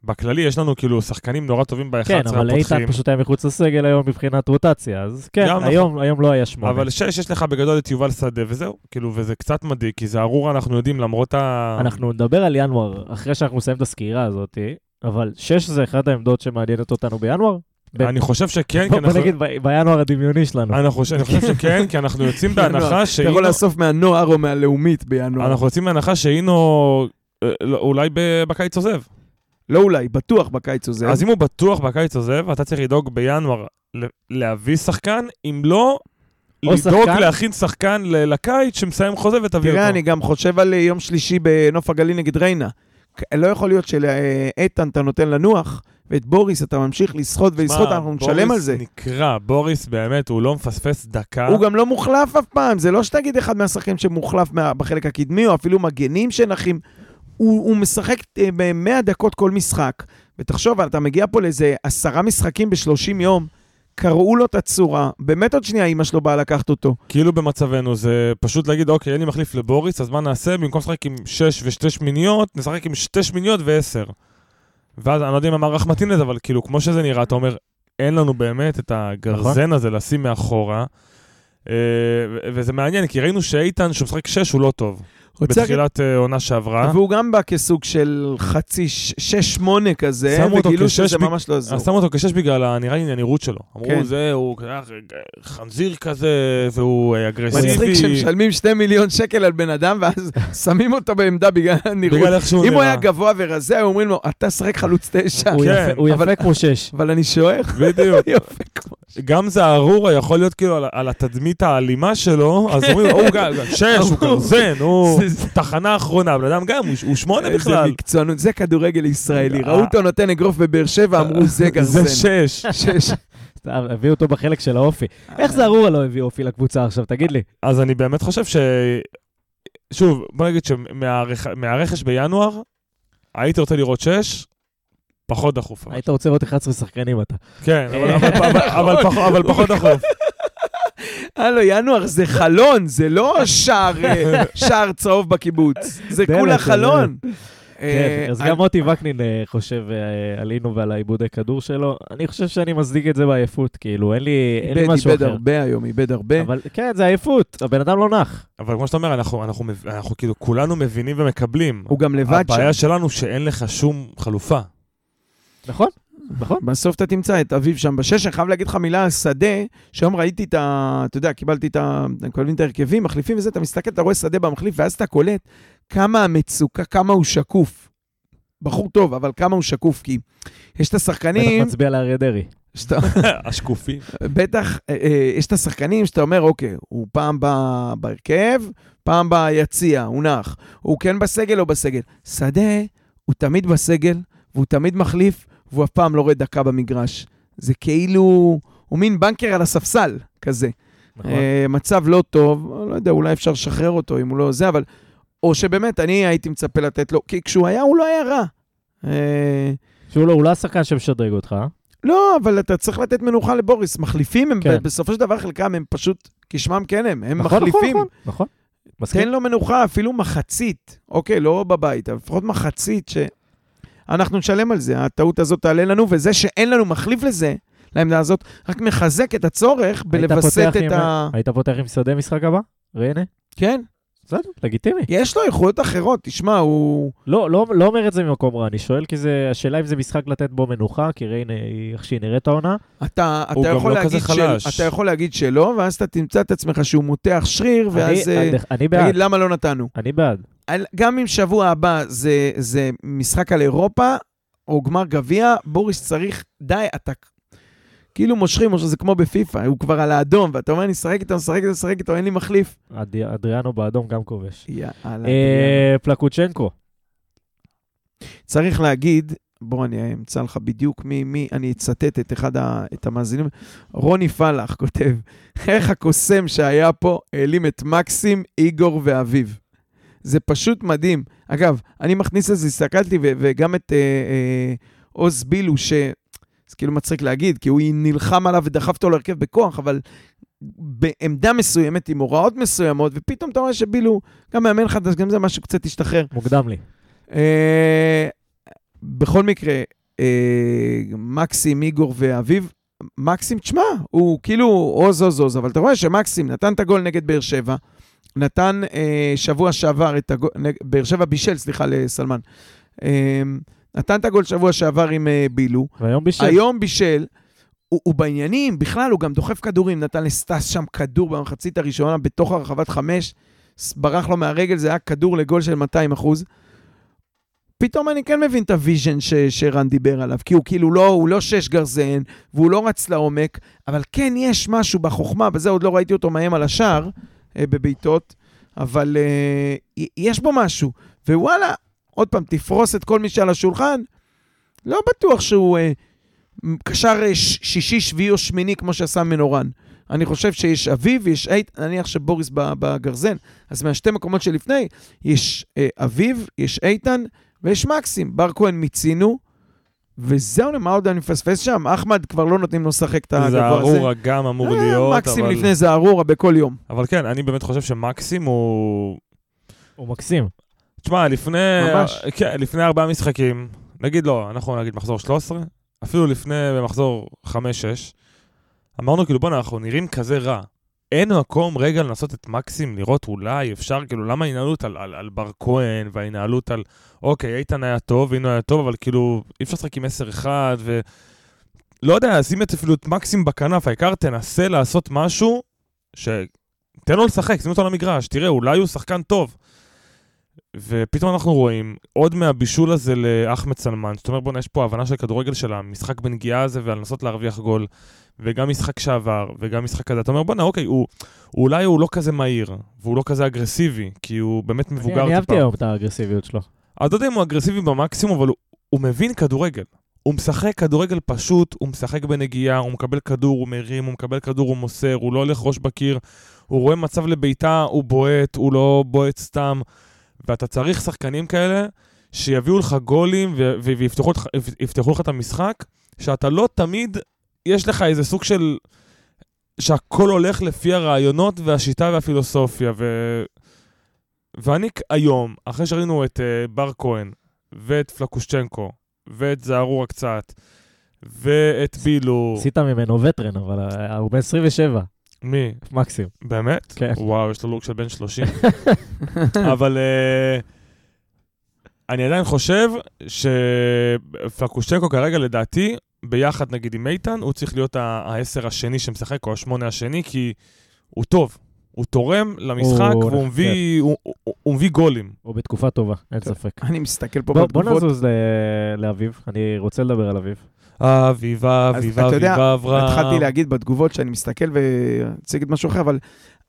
בכללי יש לנו כאילו שחקנים נורא טובים ב-11 כן, אבל. איתן פשוט היה מחוץ לסגל היום מבחינת רוטציה, אז כן, נכון. היום היום לא היה שמונה. אבל שש, יש לך בגדול את יובל שדה, וזהו. כאילו, וזה קצת מדאיג, כי זה ארורה, אנחנו יודעים, למרות ה... אנחנו נדבר על ינואר אחרי שאנחנו נסיים את הסקירה הזאת, אבל שש זה אחת העמדות שמעניינת אותנו בינואר? ב- אני חושב שכן, כי בוא בוא אנחנו... נגיד ב- בינואר הדמיוני שלנו. אני חושב, אני חושב שכן, כי אנחנו יוצאים בהנחה אתה יכול. לאסוף מהנוער או מהלאומית בינואר. אנחנו יוצאים בהנחה שהיינו אה, לא, אולי ב- בקיץ עוזב. לא אולי, בטוח בקיץ עוזב. אז אם הוא בטוח בקיץ עוזב, אתה צריך לדאוג בינואר להביא שחקן, אם לא, או לדאוג שחקן- להכין שחקן לקיץ שמסיים חוזה ותביא תראה, אותו. אני גם חושב על אה, יום שלישי בנוף הגליל נגד ריינה. לא יכול להיות שלאיתן אתה נותן לנוח, ואת בוריס אתה ממשיך לסחוט ולסחוט, אנחנו נשלם על זה. בוריס נקרע, בוריס באמת, הוא לא מפספס דקה. הוא גם לא מוחלף אף פעם, זה לא שתגיד אחד מהשחקנים שמוחלף מה- בחלק הקדמי, או אפילו מגנים שנחים. הוא, הוא משחק אה, ב-100 דקות כל משחק, ותחשוב, אתה מגיע פה לאיזה עשרה משחקים ב-30 יום, קרעו לו את הצורה, באמת עוד שנייה אימא שלו באה לקחת אותו. כאילו במצבנו זה פשוט להגיד, אוקיי, אין לי מחליף לבוריס, אז מה נעשה? במקום לשחק עם 6 ושתי שמיניות, נשחק עם שתי שמיניות ועשר. ואז אני לא יודע אם המערך מתאים לזה, אבל כאילו, כמו שזה נראה, אתה אומר, אין לנו באמת את הגרזן הזה לשים מאחורה. אה, וזה מעניין, כי ראינו שאיתן, שהוא משחק 6, הוא לא טוב. בתחילת אה, עונה שעברה. והוא גם בא כסוג של חצי, ש- שש-שמונה כזה, וגילו שזה ב- ממש לא עזור. אז שמו אותו כשש בגלל, נראה לי, הנראות שלו. אמרו, כן. זה, הוא כזה חנזיר כזה, והוא אה, אגרסיבי. מצחיק שמשלמים שני מיליון שקל על בן אדם, ואז שמים אותו בעמדה בגלל הנראות. בגלל איך שהוא אם הוא היה נראה. גבוה ורזה, היו אומרים לו, אתה שחק חלוץ תשע. הוא כן, יפה- יפה כמו שש. אבל אני שואל, בדיוק. יפה כמו... גם זה ארורה יכול להיות כאילו על, התדמית האלימה שלו, אז אומרים, הוא גם, שש, הוא גרזן, הוא תחנה אחרונה, בן אדם גם, הוא, שמונה איזה בכלל. מקצוענות, זה כדורגל ישראלי. אה. ראו אותו נותן אגרוף בבאר שבע, אמרו, זה גרזן. זה שש. שש. סתם, הביאו אותו בחלק של האופי. איך זה ארורה לא הביא אופי לקבוצה עכשיו, תגיד לי. אז אני באמת חושב ש... שוב, בוא נגיד שמהרכש בינואר, הייתי רוצה לראות שש, פחות דחוף. היית רוצה לראות 11 שחקנים אתה. כן, אבל פחות דחוף. הלו, ינואר זה חלון, זה לא שער, אה, שער צהוב בקיבוץ. זה כולה זה חלון. כן, אה, אז אני- גם מוטי וקנין אה, חושב אה, עלינו ועל העיבודי כדור שלו. אני חושב שאני מצדיק את זה בעייפות, כאילו, אין לי אין לי איבד, משהו איבד אחר. הרבה היום, איבד הרבה. אבל כן, זה עייפות, הבן אדם לא נח. אבל כמו שאתה אומר, אנחנו, אנחנו, מב- אנחנו כאילו כולנו מבינים ומקבלים. הוא גם לבד שם. הבעיה שלנו שאין לך שום חלופה. נכון? נכון. בסוף אתה תמצא את אביב שם בשש. אני חייב להגיד לך מילה על שדה, שהיום ראיתי את ה... אתה יודע, קיבלתי את ה... מקבלים את ההרכבים, מחליפים וזה, אתה מסתכל, אתה רואה שדה במחליף, ואז אתה קולט כמה המצוקה, כמה הוא שקוף. בחור טוב, אבל כמה הוא שקוף, כי יש את בטח השחקנים, מצביע לאריה דרעי. שאתה, השקופים. בטח, אה, אה, יש את השחקנים שאתה אומר, אוקיי, הוא פעם בא בהרכב, פעם ביציע, הוא נח. הוא כן בסגל או בסגל. שדה, הוא תמיד בסגל, והוא תמיד מחליף, והוא אף פעם לא רואה דקה במגרש. זה כאילו, הוא מין בנקר על הספסל, כזה. נכון. אה, מצב לא טוב, לא יודע, אולי אפשר לשחרר אותו אם הוא לא זה, אבל... או שבאמת, אני הייתי מצפה לתת לו, כי כשהוא היה, הוא לא היה רע. אה, שהוא לא, הוא לא השחקן שמשדרג אותך. אה? לא, אבל אתה צריך לתת מנוחה לבוריס. מחליפים, הם, כן. בסופו של דבר חלקם הם פשוט, כשמם כן הם, הם נכון, מחליפים. נכון, נכון. מסכים? תן לו מנוחה, אפילו מחצית. אוקיי, לא בבית, אבל לפחות מחצית ש... אנחנו נשלם על זה, הטעות הזאת תעלה לנו, וזה שאין לנו מחליף לזה, לעמדה הזאת, רק מחזק את הצורך בלווסת את עם- ה... היית פותח עם שדה משחק הבא? ריינה? כן, בסדר, לגיטימי. יש לו איכויות אחרות, תשמע, הוא... לא, לא, לא אומר את זה ממקום רע, אני שואל כי זה, השאלה אם זה משחק לתת בו מנוחה, כי ריינה היא איך שהיא נראית העונה. אתה, אתה, יכול לא להגיד של. אתה יכול להגיד שלא, ואז אתה תמצא את עצמך שהוא מותח שריר, ואז אני, אה, אני, אני בעד, תגיד למה לא נתנו. אני בעד. גם אם שבוע הבא זה, זה משחק על אירופה, או גמר גביע, בוריס צריך, די, אתה כאילו מושכים, או שזה כמו בפיפא, הוא כבר על האדום, ואתה אומר, אני אשחק איתו, אשחק איתו, אשחק איתו, אין לי מחליף. אד- אדריאנו באדום גם כובש. יאללה. אה, פלקוצ'נקו, צריך להגיד, בוא אני אמצא לך בדיוק מי, מי, אני אצטט את אחד ה, את המאזינים. רוני פלח כותב, איך הקוסם שהיה פה העלים את מקסים, איגור ואביב. זה פשוט מדהים. אגב, אני מכניס לזה, הסתכלתי, וגם את אה, אה, עוז בילו, ש... זה כאילו מצחיק להגיד, כי הוא נלחם עליו ודחף אותו להרכב בכוח, אבל בעמדה מסוימת, עם הוראות מסוימות, ופתאום אתה רואה שבילו, גם מאמן חדש, גם זה משהו קצת השתחרר. מוקדם לי. אה, בכל מקרה, אה, מקסים, איגור ואביב, מקסים, תשמע, הוא כאילו עוז עוז עוז, אבל אתה רואה שמקסים נתן את הגול נגד באר שבע, נתן אה, שבוע שעבר את הגול, באר שבע בישל, סליחה, לסלמן. אה, נתן את הגול שבוע שעבר עם אה, בילו, והיום בישל. היום בישל, הוא, הוא בעניינים, בכלל, הוא גם דוחף כדורים, נתן לסטס שם כדור במחצית הראשונה בתוך הרחבת חמש, ברח לו מהרגל, זה היה כדור לגול של 200 אחוז. פתאום אני כן מבין את ה vision ש- שרן דיבר עליו, כי הוא כאילו לא, הוא לא שש גרזן, והוא לא רץ לעומק, אבל כן יש משהו בחוכמה, בזה עוד לא ראיתי אותו מאיים על השער אה, בבעיטות, אבל אה, יש בו משהו. ווואלה, עוד פעם, תפרוס את כל מי שעל השולחן, לא בטוח שהוא אה, קשר אה, ש- שישי, שביעי או שמיני כמו שעשה מנורן. אני חושב שיש אביב, יש eight, נניח שבוריס בגרזן, אז מהשתי מקומות שלפני, יש אה, אביב, יש איתן ויש מקסים. בר כהן מיצינו, וזהו, מה עוד אני מפספס שם? אחמד כבר לא נותנים לו לשחק את זה הגבוה הזה. ארורה גם אמור אה, להיות, מקסים אבל... לפני זה ארורה בכל יום. אבל כן, אני באמת חושב שמקסים הוא... הוא מקסים. תשמע, לפני... ממש. כן, לפני ארבעה משחקים, נגיד לא, אנחנו נגיד מחזור 13, אפילו לפני מחזור 5-6, אמרנו כאילו, בוא'נה, אנחנו נראים כזה רע. אין מקום רגע לנסות את מקסים, לראות אולי אפשר, כאילו, למה ההנהלות על, על, על בר כהן, וההנהלות על, אוקיי, איתן היה טוב, והנה היה טוב, אבל כאילו, אי אפשר לשחק עם 10-1, ו... לא יודע, שים את אפילו את מקסים בכנף, העיקר תנסה לעשות משהו, ש... תן לו לשחק, שים אותו על המגרש, תראה, אולי הוא שחקן טוב. ופתאום אנחנו רואים עוד מהבישול הזה לאחמד סלמן, זאת אומרת, בוא'נה, יש פה הבנה של כדורגל של המשחק בנגיעה הזה ולנסות להרוויח גול, וגם משחק שעבר, וגם משחק כזה. אתה אומר, בוא'נה, אוקיי, הוא, הוא אולי הוא לא כזה מהיר, והוא לא כזה אגרסיבי, כי הוא באמת מבוגר אני טיפה. אהבתי היום את האגרסיביות שלו. אני לא יודע אם הוא אגרסיבי במקסימום, אבל הוא, הוא מבין כדורגל. הוא משחק כדורגל פשוט, הוא משחק בנגיעה, הוא מקבל כדור, הוא מרים, הוא מקבל כדור, הוא מוסר, הוא לא הולך ראש בקיר, הוא רואה מצב לבעיטה, הוא בועט, הוא לא בועט סתם. ואתה צריך שחקנים כאלה שיביאו לך גולים ו- ו- ויפתחו לך, את המשחק, שאתה לא תמיד, יש לך איזה סוג של... שהכל הולך לפי הרעיונות והשיטה והפילוסופיה. ו... ואני היום, אחרי שראינו את uh, בר כהן, ואת פלקושצ'נקו, ואת זערורה קצת, ואת בילו... עשית ממנו וטרן, אבל אה, הוא בן 27, מי? מקסים. באמת? כן. וואו, יש לו לוק של בן 30. אבל uh, אני עדיין חושב שפלקושצ'נקו כרגע, לדעתי, ביחד נגיד עם איתן, הוא צריך להיות העשר השני שמשחק, או השמונה השני, כי הוא טוב. הוא תורם למשחק, הוא- והוא מביא, הוא, הוא, הוא מביא גולים. הוא בתקופה טובה, אין כן. ספק. אני מסתכל פה בוא בוא בתגובות. נזוז ל- לאביב, אני רוצה לדבר על אביב. אביב, אביב, אתה יודע, אביב, אברהם. התחלתי להגיד בתגובות שאני מסתכל ורציתי להגיד משהו אחר, אבל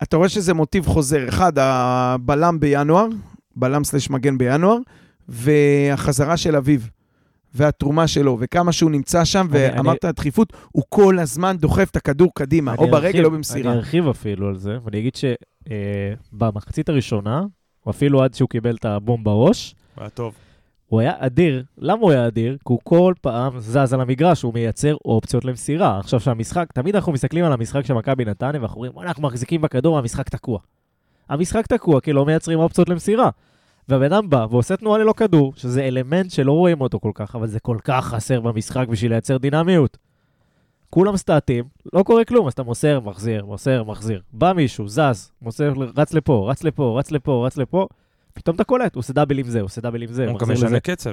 אתה רואה שזה מוטיב חוזר. אחד, הבלם בינואר, בלם סלש מגן בינואר, והחזרה של אביב, והתרומה שלו, וכמה שהוא נמצא שם, אני- ואמרת הדחיפות, הוא כל הזמן דוחף את הכדור קדימה, או אני ברגל ארחיב- או במסירה. אני ארחיב אפילו על זה, ואני אגיד שבמחצית הראשונה, או אפילו עד שהוא קיבל את הבום בראש, היה טוב. הוא היה אדיר. למה הוא היה אדיר? כי הוא כל פעם זז על המגרש, הוא מייצר אופציות למסירה. עכשיו שהמשחק, תמיד אנחנו מסתכלים על המשחק של מכבי נתניה, ואנחנו אומרים, "וואלה, אנחנו מחזיקים בכדור, המשחק תקוע. המשחק תקוע כי לא מייצרים אופציות למסירה. והבן אדם בא ועושה תנועה ללא כדור, שזה אלמנט שלא רואים אותו כל כך, אבל זה כל כך חסר במשחק בשביל לייצר דינמיות. כולם סטטים, לא קורה כלום, אז אתה מוסר, מחזיר, מוסר, מחזיר. בא מישהו, זז, מוסר, רץ לפה, רץ לפה, רץ לפה, רץ לפה, פתאום אתה קולט, הוא עושה דאבל עם זה, הוא עושה דאבל עם זה, הוא גם. משנה קצב.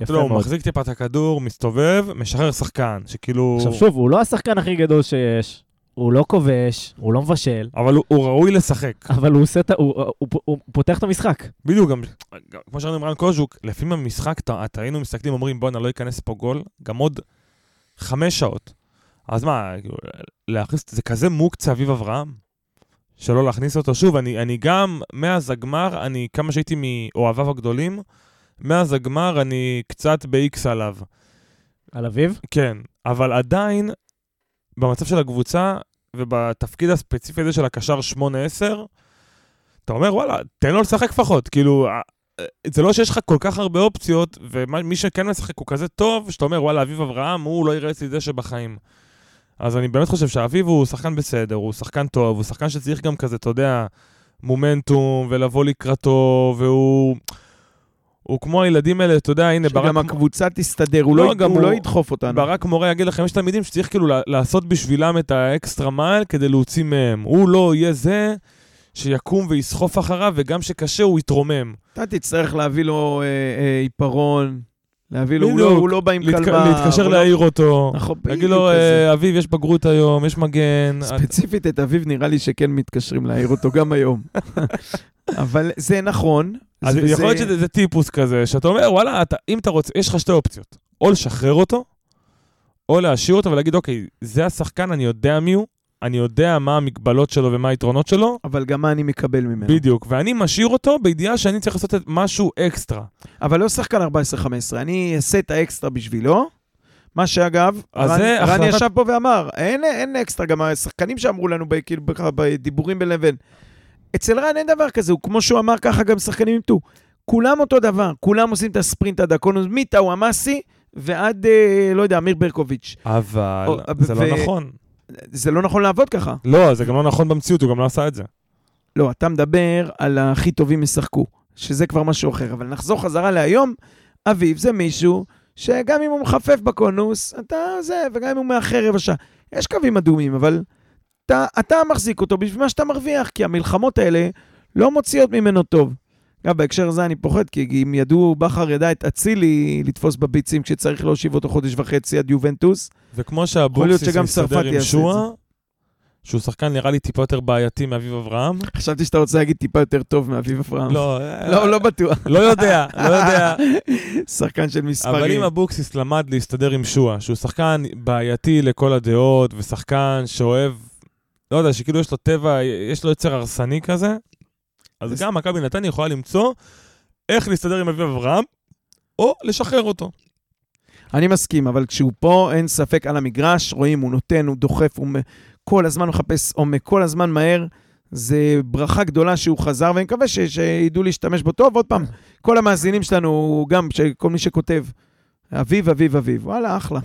יפה לא, הוא מאוד. מחזיק טיפה את הכדור, מסתובב, משחרר שחקן, שכאילו... עכשיו שוב, הוא לא השחקן הכי גדול שיש, הוא לא כובש, הוא לא מבשל, אבל הוא, הוא ראוי לשחק. אבל הוא עושה את ה... הוא- הוא- הוא- הוא פותח את המשחק. בדיוק, גם, גם כמו שראינו עם רן קוז'וק, לפעמים המשחק, אתה אתה היינו מסתכלים, אומרים, בואנה, לא ייכנס פה גול, גם עוד חמש שעות. אז מה, כאילו, להכניס, זה כזה מוקצה אביב אברהם, שלא להכניס אותו. שוב, אני, אני גם, מאז הגמר, אני, כמה שהייתי מאוהביו הגדולים, מאז הגמר אני קצת ב-X עליו. על אביב? כן, אבל עדיין, במצב של הקבוצה ובתפקיד הספציפי הזה של הקשר 8-10, אתה אומר, וואלה, תן לו לשחק לפחות. כאילו, אה, אה, זה לא שיש לך כל כך הרבה אופציות, ומי שכן משחק הוא כזה טוב, שאתה אומר, וואלה, אביב אברהם, הוא לא יראה אצלי דשא בחיים. אז אני באמת חושב שאביב הוא שחקן בסדר, הוא שחקן טוב, הוא שחקן שצריך גם כזה, אתה יודע, מומנטום, ולבוא לקראתו, והוא... הוא כמו הילדים האלה, אתה יודע, הנה, ברק... שגם הקבוצה תסתדר, הוא לא, לא- הוא לא ידחוף אותנו. ברק מורה יגיד לכם, יש תלמידים שצריך כאילו לעשות בשבילם את האקסטרה מייל כדי להוציא מהם. הוא לא יהיה זה שיקום ויסחוף אחריו, וגם שקשה הוא יתרומם. אתה תצטרך להביא לו אה, אה, עיפרון, להביא לו, הוא לא-. הוא לא בא עם להתק- כלבה. להתקשר לא- להעיר אותו. נכון, להגיד בדיוק לו, כזה. "אה, אביב, יש בגרות היום, יש מגן. ספציפית את אביו נראה לי שכן מתקשרים להעיר אותו גם היום. אבל זה נכון. אז יכול להיות שזה זה טיפוס כזה, שאתה אומר, וואלה, אתה, אם אתה רוצה, יש לך שתי אופציות. או לשחרר אותו, או להשאיר אותו ולהגיד, אוקיי, זה השחקן, אני יודע מי הוא, אני יודע מה המגבלות שלו ומה היתרונות שלו, אבל גם מה אני מקבל ממנו. בדיוק, ואני משאיר אותו בידיעה שאני צריך לעשות את משהו אקסטרה. אבל לא שחקן 14-15, אני אעשה את האקסטרה בשבילו, מה שאגב, רן, רן החלטת- ישב פה ואמר, אין, אין אקסטרה, גם השחקנים שאמרו לנו ב- כאילו בדיבורים בין לבין. אצל רן אין דבר כזה, הוא כמו שהוא אמר ככה גם שחקנים אימתו. כולם אותו דבר, כולם עושים את הספרינט הדקונוס, מטאו אמאסי ועד, אה, לא יודע, אמיר ברקוביץ'. אבל או, זה ו- לא נכון. זה לא נכון לעבוד ככה. לא, זה גם לא נכון במציאות, הוא גם לא עשה את זה. לא, אתה מדבר על הכי טובים ישחקו, שזה כבר משהו אחר. אבל נחזור חזרה להיום, אביב זה מישהו שגם אם הוא מחפף בקונוס, אתה זה, וגם אם הוא מאחר רבע שעה. יש קווים אדומים, אבל אתה, אתה מחזיק אותו בשביל מה שאתה מרוויח, כי המלחמות האלה לא מוציאות ממנו טוב. גם בהקשר הזה אני פוחד, כי אם ידעו, בכר ידע את אצילי לתפוס בביצים כשצריך להושיב אותו חודש וחצי עד יובנטוס, וכמו שאבוקסיס שגם מסתדר עם שועה, שהוא שחקן נראה לי טיפה יותר בעייתי מאביב אברהם. חשבתי שאתה רוצה להגיד טיפה יותר טוב מאביב אברהם. לא, לא, לא בטוח. לא יודע, לא יודע. שחקן של מספרים. אבל אם אבוקסיס למד להסתדר עם שועה, שהוא שחקן בעייתי לכל הדעות, ושחקן שאוהב, לא יודע, שכאילו יש לו טבע, יש לו יצר הרסני כזה, אז גם מכבי נתניה יכולה למצוא איך להסתדר עם אביב אברהם, או לשחרר אותו. אני מסכים, אבל כשהוא פה, אין ספק על המגרש, רואים, הוא נותן, הוא דוחף, הוא כל הזמן מחפש עומק, כל הזמן מהר. זה ברכה גדולה שהוא חזר, ואני מקווה ש- שידעו להשתמש בו טוב. עוד פעם, כל המאזינים שלנו, גם ש- כל מי שכותב, אביב, אביב, אביב. וואלה, אחלה.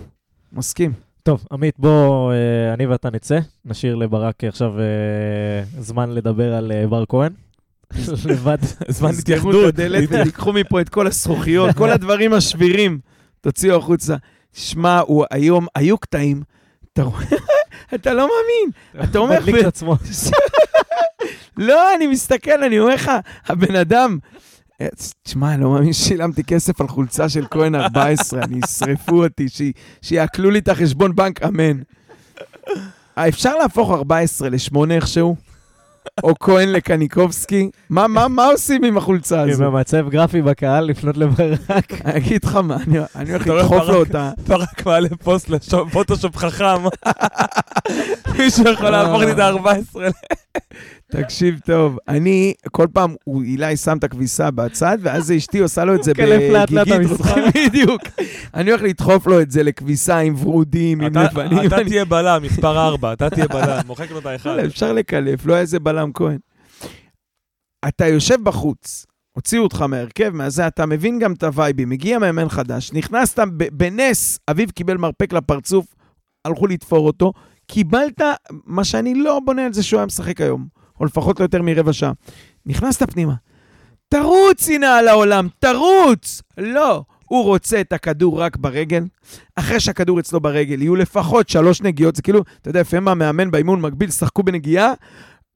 מסכים. טוב, עמית, בוא, אה, אני ואתה נצא. נשאיר לברק עכשיו אה, זמן לדבר על אה, בר כהן. לבד. זמן התייחדות. הדלת ותיקחו מפה את כל הזכוכיות, כל הדברים השבירים, תוציאו החוצה. שמע, היום, היו קטעים, אתה רואה, אתה לא מאמין. אתה אומר, מדליק את עצמו. לא, אני מסתכל, אני אומר לך, הבן אדם... אה, תשמע, אני לא מאמין ששילמתי כסף על חולצה של כהן 14, אני ישרפו אותי, ש- שיעקלו לי את החשבון בנק, אמן. אה, אפשר להפוך 14 ל-8 איכשהו? או כהן לקניקובסקי? מה, מה, מה עושים עם החולצה עם הזו? המצב גרפי בקהל לפנות לברק. אני אגיד לך מה, אני אני הולך לדחוף? לו אותה. ברק מעלה פוסט לפוטושופ חכם. מישהו יכול להפוך לי את ה-14. תקשיב טוב, אני, כל פעם, הוא, אילי שם את הכביסה בצד, ואז אשתי עושה לו את זה לאט בגיגית בדיוק. אני הולך לדחוף לו את זה לכביסה עם ורודים, עם לבנים. אתה תהיה בלם, מספר 4, אתה תהיה בלם, מוחק לו את האחד. וואלה, אפשר לקלף, לא היה איזה בלם כהן. אתה יושב בחוץ, הוציאו אותך מהרכב, מהזה, אתה מבין גם את הווייבים, מגיע מאמן חדש, נכנסת בנס, אביב קיבל מרפק לפרצוף, הלכו לתפור אותו, קיבלת מה שאני לא בונה על זה שהוא היה משחק היום, או לפחות לא יותר מרבע שעה. נכנסת פנימה, תרוץ הנה על העולם, תרוץ! לא, הוא רוצה את הכדור רק ברגל. אחרי שהכדור אצלו ברגל, יהיו לפחות שלוש נגיעות, זה כאילו, אתה יודע, לפעמים המאמן באימון מקביל, שחקו בנגיעה,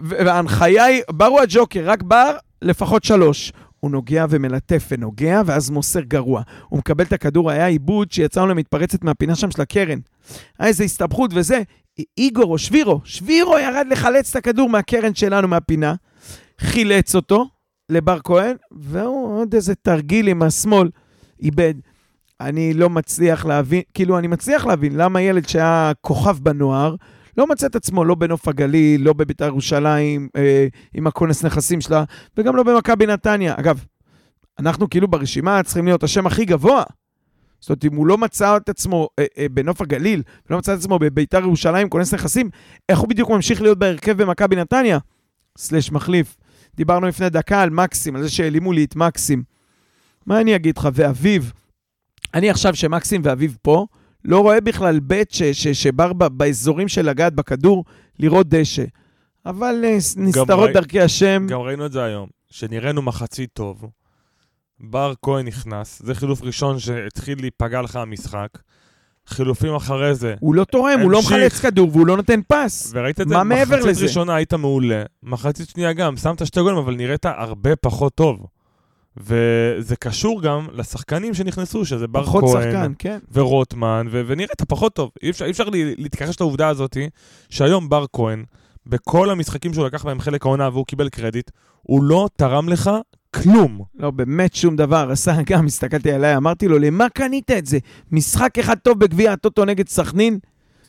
וההנחיה היא, בר הוא הג'וקר, רק בר, לפחות שלוש. הוא נוגע ומלטף ונוגע, ואז מוסר גרוע. הוא מקבל את הכדור, היה עיבוד שיצא לו למתפרצת מהפינה שם של הקרן. היה איזו הסתבכות וזה. איגור או שבירו, שבירו ירד לחלץ את הכדור מהקרן שלנו מהפינה, חילץ אותו לבר כהן, והוא עוד איזה תרגיל עם השמאל, איבד. אני לא מצליח להבין, כאילו, אני מצליח להבין למה ילד שהיה כוכב בנוער, לא מצא את עצמו לא בנוף הגליל, לא בבית"ר ירושלים, אה, עם הכונס נכסים שלה, וגם לא במכבי נתניה. אגב, אנחנו כאילו ברשימה צריכים להיות השם הכי גבוה. זאת אומרת, אם הוא לא מצא את עצמו אה, אה, בנוף הגליל, ולא מצא את עצמו בבית"ר ירושלים, כונס נכסים, איך הוא בדיוק ממשיך להיות בהרכב במכבי נתניה? סלש מחליף. דיברנו לפני דקה על מקסים, על זה שהעלימו לי את מקסים. מה אני אגיד לך? ואביב, אני עכשיו שמקסים ואביב פה, לא רואה בכלל בית ש- ש- שבר ב- באזורים של לגעת בכדור לראות דשא. אבל אה, נסתרות ראי- דרכי השם. גם ראינו את זה היום, שנראינו מחצית טוב. בר כהן נכנס, זה חילוף ראשון שהתחיל להיפגע לך המשחק. חילופים אחרי זה, הוא לא תורם, הוא לא המשיך. מחלץ כדור והוא לא נותן פס. וראית את זה, מה מעבר מחצית? ראשונה היית מעולה, מחצית שנייה גם, שמת שתי גולים, אבל נראית הרבה פחות טוב. וזה קשור גם לשחקנים שנכנסו, שזה בר פחות כהן, שחקן, כן. ורוטמן, ו- ונראית פחות טוב. אי אפשר, אי אפשר לי- להתכחש לעובדה הזאת, שהיום בר כהן, בכל המשחקים שהוא לקח בהם חלק העונה והוא קיבל קרדיט, הוא לא תרם לך כלום. לא, באמת שום דבר. עשה גם, הסתכלתי עליי, אמרתי לו, למה קנית את זה? משחק אחד טוב בגביע הטוטו נגד סכנין?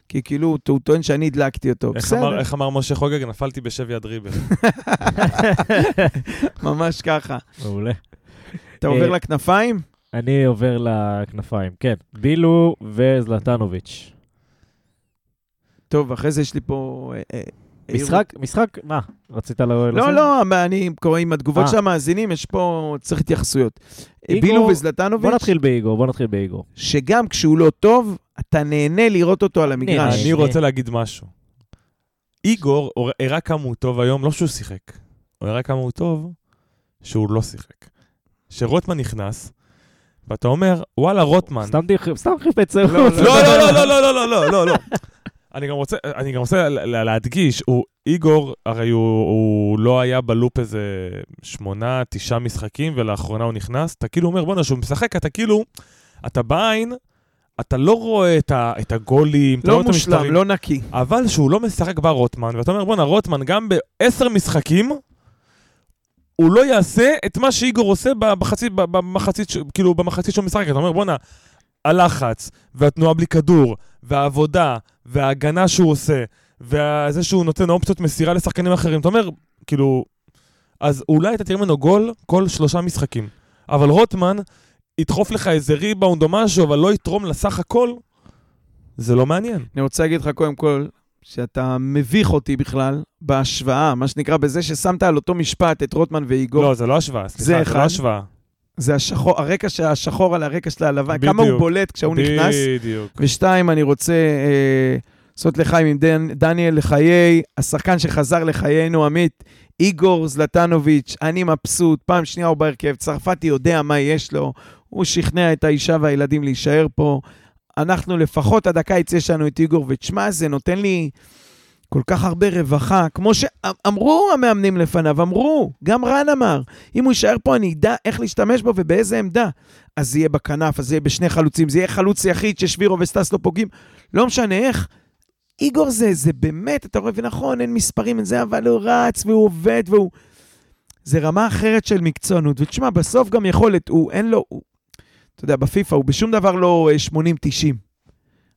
כי כאילו, הוא טוען שאני הדלקתי אותו. איך אמר, איך אמר משה חוגג? נפלתי בשבי הדריבל. ממש ככה. מעולה. אתה עובר אה, לכנפיים? אני עובר לכנפיים, כן. בילו וזלטנוביץ'. טוב, אחרי זה יש לי פה... אה, אה, משחק, משחק, מה? רצית ל... לא, לא, מה, אני קורא עם התגובות. של המאזינים, יש פה, צריך התייחסויות. בילו וזלטנוביץ', בוא נתחיל באיגור, בוא נתחיל באיגור. שגם כשהוא לא טוב, אתה נהנה לראות אותו על המגרש. אני רוצה להגיד משהו. איגור הראה כמה הוא טוב היום, לא שהוא שיחק. הוא הראה כמה הוא טוב שהוא לא שיחק. שרוטמן נכנס, ואתה אומר, וואלה, רוטמן. סתם חיפץ לא, צירוף. לא, לא, לא, לא, לא, לא, לא, לא, לא. אני גם רוצה, אני גם רוצה לה- לה- להדגיש, הוא, איגור, הרי הוא, הוא לא היה בלופ איזה שמונה, תשעה משחקים, ולאחרונה הוא נכנס. אתה כאילו אומר, בואנה, שהוא משחק, אתה כאילו, אתה בעין, אתה לא רואה את, ה, את הגולים, אתה לא רואה את מושלם. לא נקי. אבל שהוא לא משחק בא רוטמן, ואתה אומר, בואנה, רוטמן גם בעשר משחקים, הוא לא יעשה את מה שאיגור עושה במחצית, במחצית, כאילו, במחצית שהוא משחק. אתה אומר, בואנה, הלחץ, והתנועה בלי כדור, והעבודה, וההגנה שהוא עושה, וזה שהוא נותן אופציות מסירה לשחקנים אחרים, אתה אומר, כאילו, אז אולי אתה תראה ממנו גול כל שלושה משחקים. אבל רוטמן ידחוף לך איזה ריבאונד או משהו, אבל לא יתרום לסך הכל, זה לא מעניין. אני רוצה להגיד לך קודם כל, שאתה מביך אותי בכלל בהשוואה, מה שנקרא, בזה ששמת על אותו משפט את רוטמן ואיגור. לא, זה לא השוואה, סליחה, זה זה. לא השוואה. זה השחור, הרקע של השחור על הרקע של הלבן, בדיוק. כמה הוא בולט כשהוא נכנס. בדיוק. ושתיים, אני רוצה אה, לעשות לחיים עם דן, דניאל לחיי, השחקן שחזר לחיינו, עמית, איגור זלטנוביץ', אני מבסוט, פעם שנייה הוא בהרכב, צרפתי יודע מה יש לו, הוא שכנע את האישה והילדים להישאר פה. אנחנו לפחות עד הקיץ יש לנו את איגור, ותשמע, זה נותן לי כל כך הרבה רווחה, כמו שאמרו המאמנים לפניו, אמרו, גם רן אמר, אם הוא יישאר פה אני אדע איך להשתמש בו ובאיזה עמדה. אז זה יהיה בכנף, אז זה יהיה בשני חלוצים, זה יהיה חלוץ יחיד ששבירו וסטס לא פוגעים, לא משנה איך. איגור זה, זה באמת, אתה רואה, ונכון, אין מספרים, אין זה, אבל הוא רץ והוא עובד והוא... זה רמה אחרת של מקצוענות. ותשמע, בסוף גם יכולת, הוא, אין לו... הוא, אתה יודע, בפיפא הוא בשום דבר לא אה, 80-90.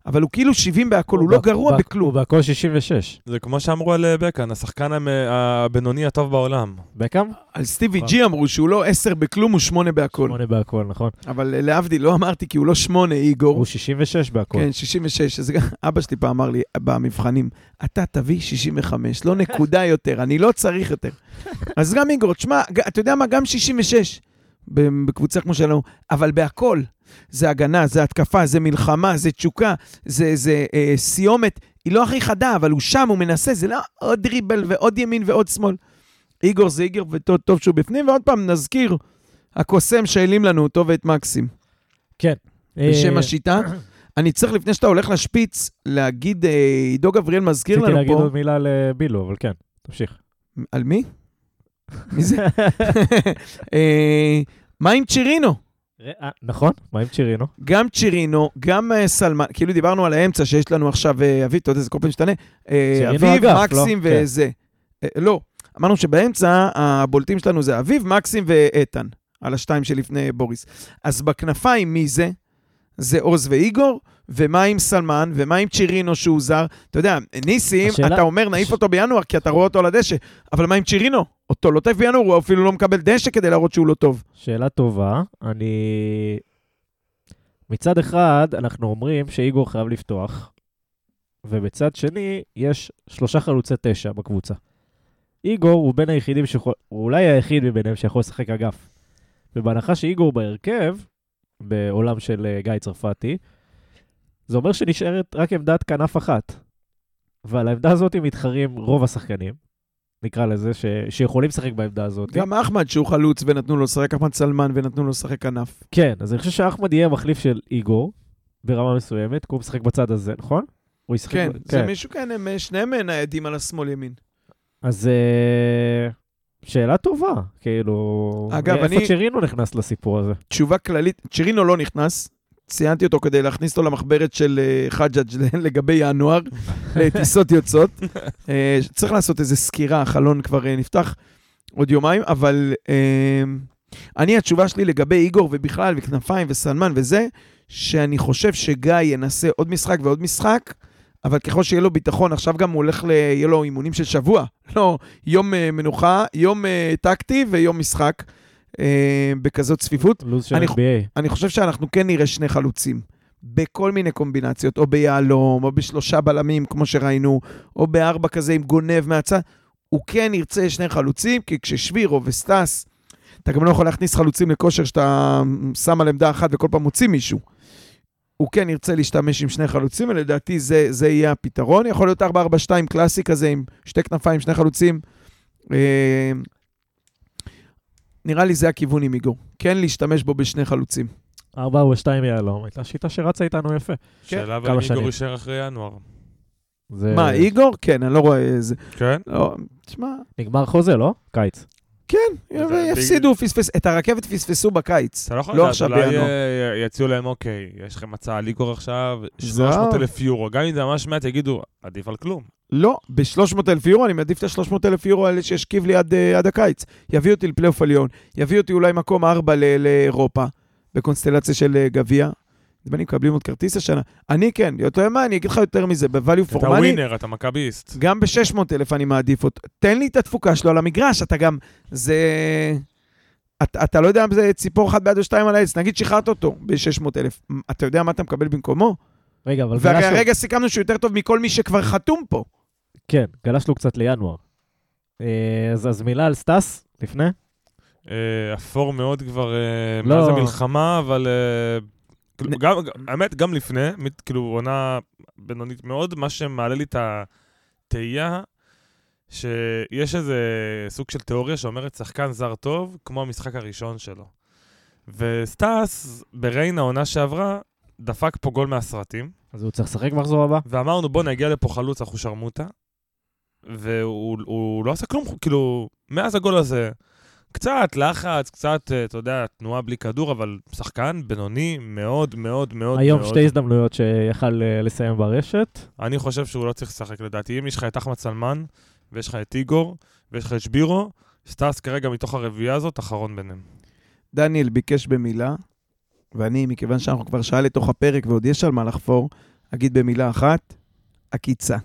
אבל הוא כאילו 70 בהכל, הוא לא בק- גרוע בק- בכלום. הוא בהכל 66. זה כמו שאמרו על אה, בקן, השחקן המ- הבינוני הטוב בעולם. בקאם? על סטיבי נכון. ג'י אמרו שהוא לא 10 בכלום, הוא 8 בהכל. שמונה בהכל, נכון. אבל אה, להבדיל, לא אמרתי כי הוא לא 8, איגור. הוא 66 בהכל. כן, 66. אז אבא שלי פעם אמר לי במבחנים, אתה תביא 65, לא נקודה יותר, אני לא צריך יותר. אז גם איגור, תשמע, אתה יודע מה? גם 66 ב- בקבוצה כמו שלנו, אבל בהכל. זה הגנה, זה התקפה, זה מלחמה, זה תשוקה, זה, זה אה, סיומת. היא לא הכי חדה, אבל הוא שם, הוא מנסה, זה לא עוד דריבל ועוד ימין ועוד שמאל. איגור זה איגור, וטוב טוב שהוא בפנים, ועוד פעם נזכיר, הקוסם שהעלים לנו אותו ואת מקסים. בשם אה, השיטה. אני צריך, לפני שאתה הולך לשפיץ, להגיד, אה, עידו גבריאל מזכיר רציתי לנו להגיד פה... עוד מילה לבילו, אבל כן, תמשיך. על מי? מי זה? אה, מה עם צ'ירינו? אה, נכון, מה עם צ'ירינו? גם צ'ירינו, גם אה, סלמן, כאילו דיברנו על האמצע שיש לנו עכשיו, אביב, אתה יודע, זה כל פעם משתנה. אביב, אגף, מקסים לא? כן. וזה. לא, אמרנו שבאמצע הבולטים שלנו זה אביב, מקסים ואיתן, על השתיים שלפני בוריס. אז בכנפיים מי זה? זה עוז ואיגור, ומה עם סלמן, ומה עם צ'ירינו שהוא זר? אתה יודע, ניסים, השאלה- אתה אומר נעיף אותו בינואר כי אתה רואה אותו על הדשא, אבל מה עם צ'ירינו? אותו לא טוב בינואר, הוא אפילו לא מקבל דשא כדי להראות שהוא לא טוב. שאלה טובה. אני... מצד אחד, אנחנו אומרים שאיגור חייב לפתוח, ובצד שני, יש שלושה חלוצי תשע בקבוצה. איגור הוא בין היחידים שיכול... הוא אולי היחיד מביניהם שיכול לשחק אגף. ובהנחה שאיגור בהרכב, בעולם של אה, גיא צרפתי, זה אומר שנשארת רק עמדת כנף אחת. ועל העמדה הזאת מתחרים רוב השחקנים, נקרא לזה, ש... שיכולים לשחק בעמדה הזאת. גם אחמד שהוא חלוץ ונתנו לו לשחק, אחמד סלמן ונתנו לו לשחק כנף. כן, אז אני חושב שאחמד יהיה מחליף של איגור ברמה מסוימת, כי הוא משחק בצד הזה, נכון? הוא ישחק... כן, ב- זה מישהו כן, הם שניהם ניידים על השמאל-ימין. אז אה, שאלה טובה, כאילו... אגב, איפה אני- צ'רינו נכנס לסיפור הזה? תשובה כללית, צ'ירינו לא נכנס, ציינתי אותו כדי להכניס אותו למחברת של אה, חג'אג' לגבי ינואר, לטיסות יוצאות. אה, צריך לעשות איזו סקירה, החלון כבר אה, נפתח עוד יומיים, אבל אני, התשובה שלי לגבי איגור ובכלל, וכנפיים וסלמן וזה, שאני חושב שגיא ינסה עוד משחק ועוד משחק, אבל ככל שיהיה לו ביטחון, עכשיו גם הוא הולך, ל... יהיה לו אימונים של שבוע. לא, יום מנוחה, יום טקטי ויום משחק. אה, בכזאת צפיפות. לו"ז של אני- NBA. אני חושב שאנחנו כן נראה שני חלוצים. בכל מיני קומבינציות, או ביהלום, או בשלושה בלמים, כמו שראינו, או בארבע כזה עם גונב מהצד. הוא כן ירצה שני חלוצים, כי כששבירו וסטס, אתה גם לא יכול להכניס חלוצים לכושר שאתה שם על עמדה אחת וכל פעם מוציא מישהו. הוא כן ירצה להשתמש עם שני חלוצים, ולדעתי זה, זה יהיה הפתרון. יכול להיות 4-4-2 קלאסי כזה עם שתי כנפיים, שני חלוצים. אה, נראה לי זה הכיוון עם איגור. כן להשתמש בו בשני חלוצים. 4 או 2 יהלום, הייתה שיטה שרצה איתנו יפה. שאלה אבל. איגור יישאר אחרי ינואר. זה מה, איגור? כן, אני לא רואה איזה... כן? לא, תשמע, נגמר חוזה, לא? קיץ. כן, יפסידו, פספס... את הרכבת פספסו בקיץ. אתה לא יכול לא לדעת, אולי. אה, יציעו להם, אוקיי, יש לכם הצעה על איגור עכשיו, זהו. 300 אלף יורו. גם אם זה ממש מעט, יגידו, עדיף על כלום. לא, ב-300 אלף יורו, אני מעדיף את ה-300 אלף יורו האלה שישכיב לי עד, אה, עד הקיץ. יביא אותי לפלייאוף עליון, יביא אותי אולי מקום 4 ל- לאירופה, בקונסטלציה של אה, גביע. נדמה לי מקבלים עוד כרטיס השנה. אני כן, אתה יודע מה, אני אגיד לך יותר מזה, ב-value for אתה winner, אתה מכביסט. גם ב-600 אלף אני מעדיף אותו. תן לי את התפוקה שלו על המגרש, אתה גם, זה... אתה, אתה לא יודע אם זה ציפור אחת ביד או שתיים על העץ, נגיד שחררת אותו ב-600 אלף, אתה יודע מה אתה מקבל במקומו? רגע, אבל גלשנו... הרגע סיכמנו שהוא יותר טוב מכל מי שכבר חתום פה. כן, גלשנו קצת לינואר. אה, אז אז מילה על סטאס, לפני? אה, אפור מאוד כבר אה, לא. מאז המלחמה, אבל... כאילו, גם, האמת, גם לפני, כאילו, עונה בינונית מאוד, מה שמעלה לי את התהייה, שיש איזה סוג של תיאוריה שאומרת שחקן זר טוב, כמו המשחק הראשון שלו. וסטאס, בריין העונה שעברה, דפק פה גול מהסרטים. אז הוא צריך לשחק מחזור הבא? ואמרנו, בוא נגיע לפה חלוץ, אנחנו שרמוטה. והוא הוא לא עשה כלום, כאילו, מאז הגול הזה, קצת לחץ, קצת, אה, אתה יודע, תנועה בלי כדור, אבל שחקן בינוני מאוד מאוד מאוד היום מאוד. שתי הזדמנויות שיכל אה, לסיים ברשת. אני חושב שהוא לא צריך לשחק לדעתי. אם יש לך את אחמד סלמן, ויש לך את איגור, ויש לך את שבירו, סטאס כרגע מתוך הרביעייה הזאת, אחרון ביניהם. דניאל ביקש במילה, ואני, מכיוון שאנחנו כבר שעה לתוך הפרק ועוד יש על מה לחפור, אגיד במילה אחת, עקיצה.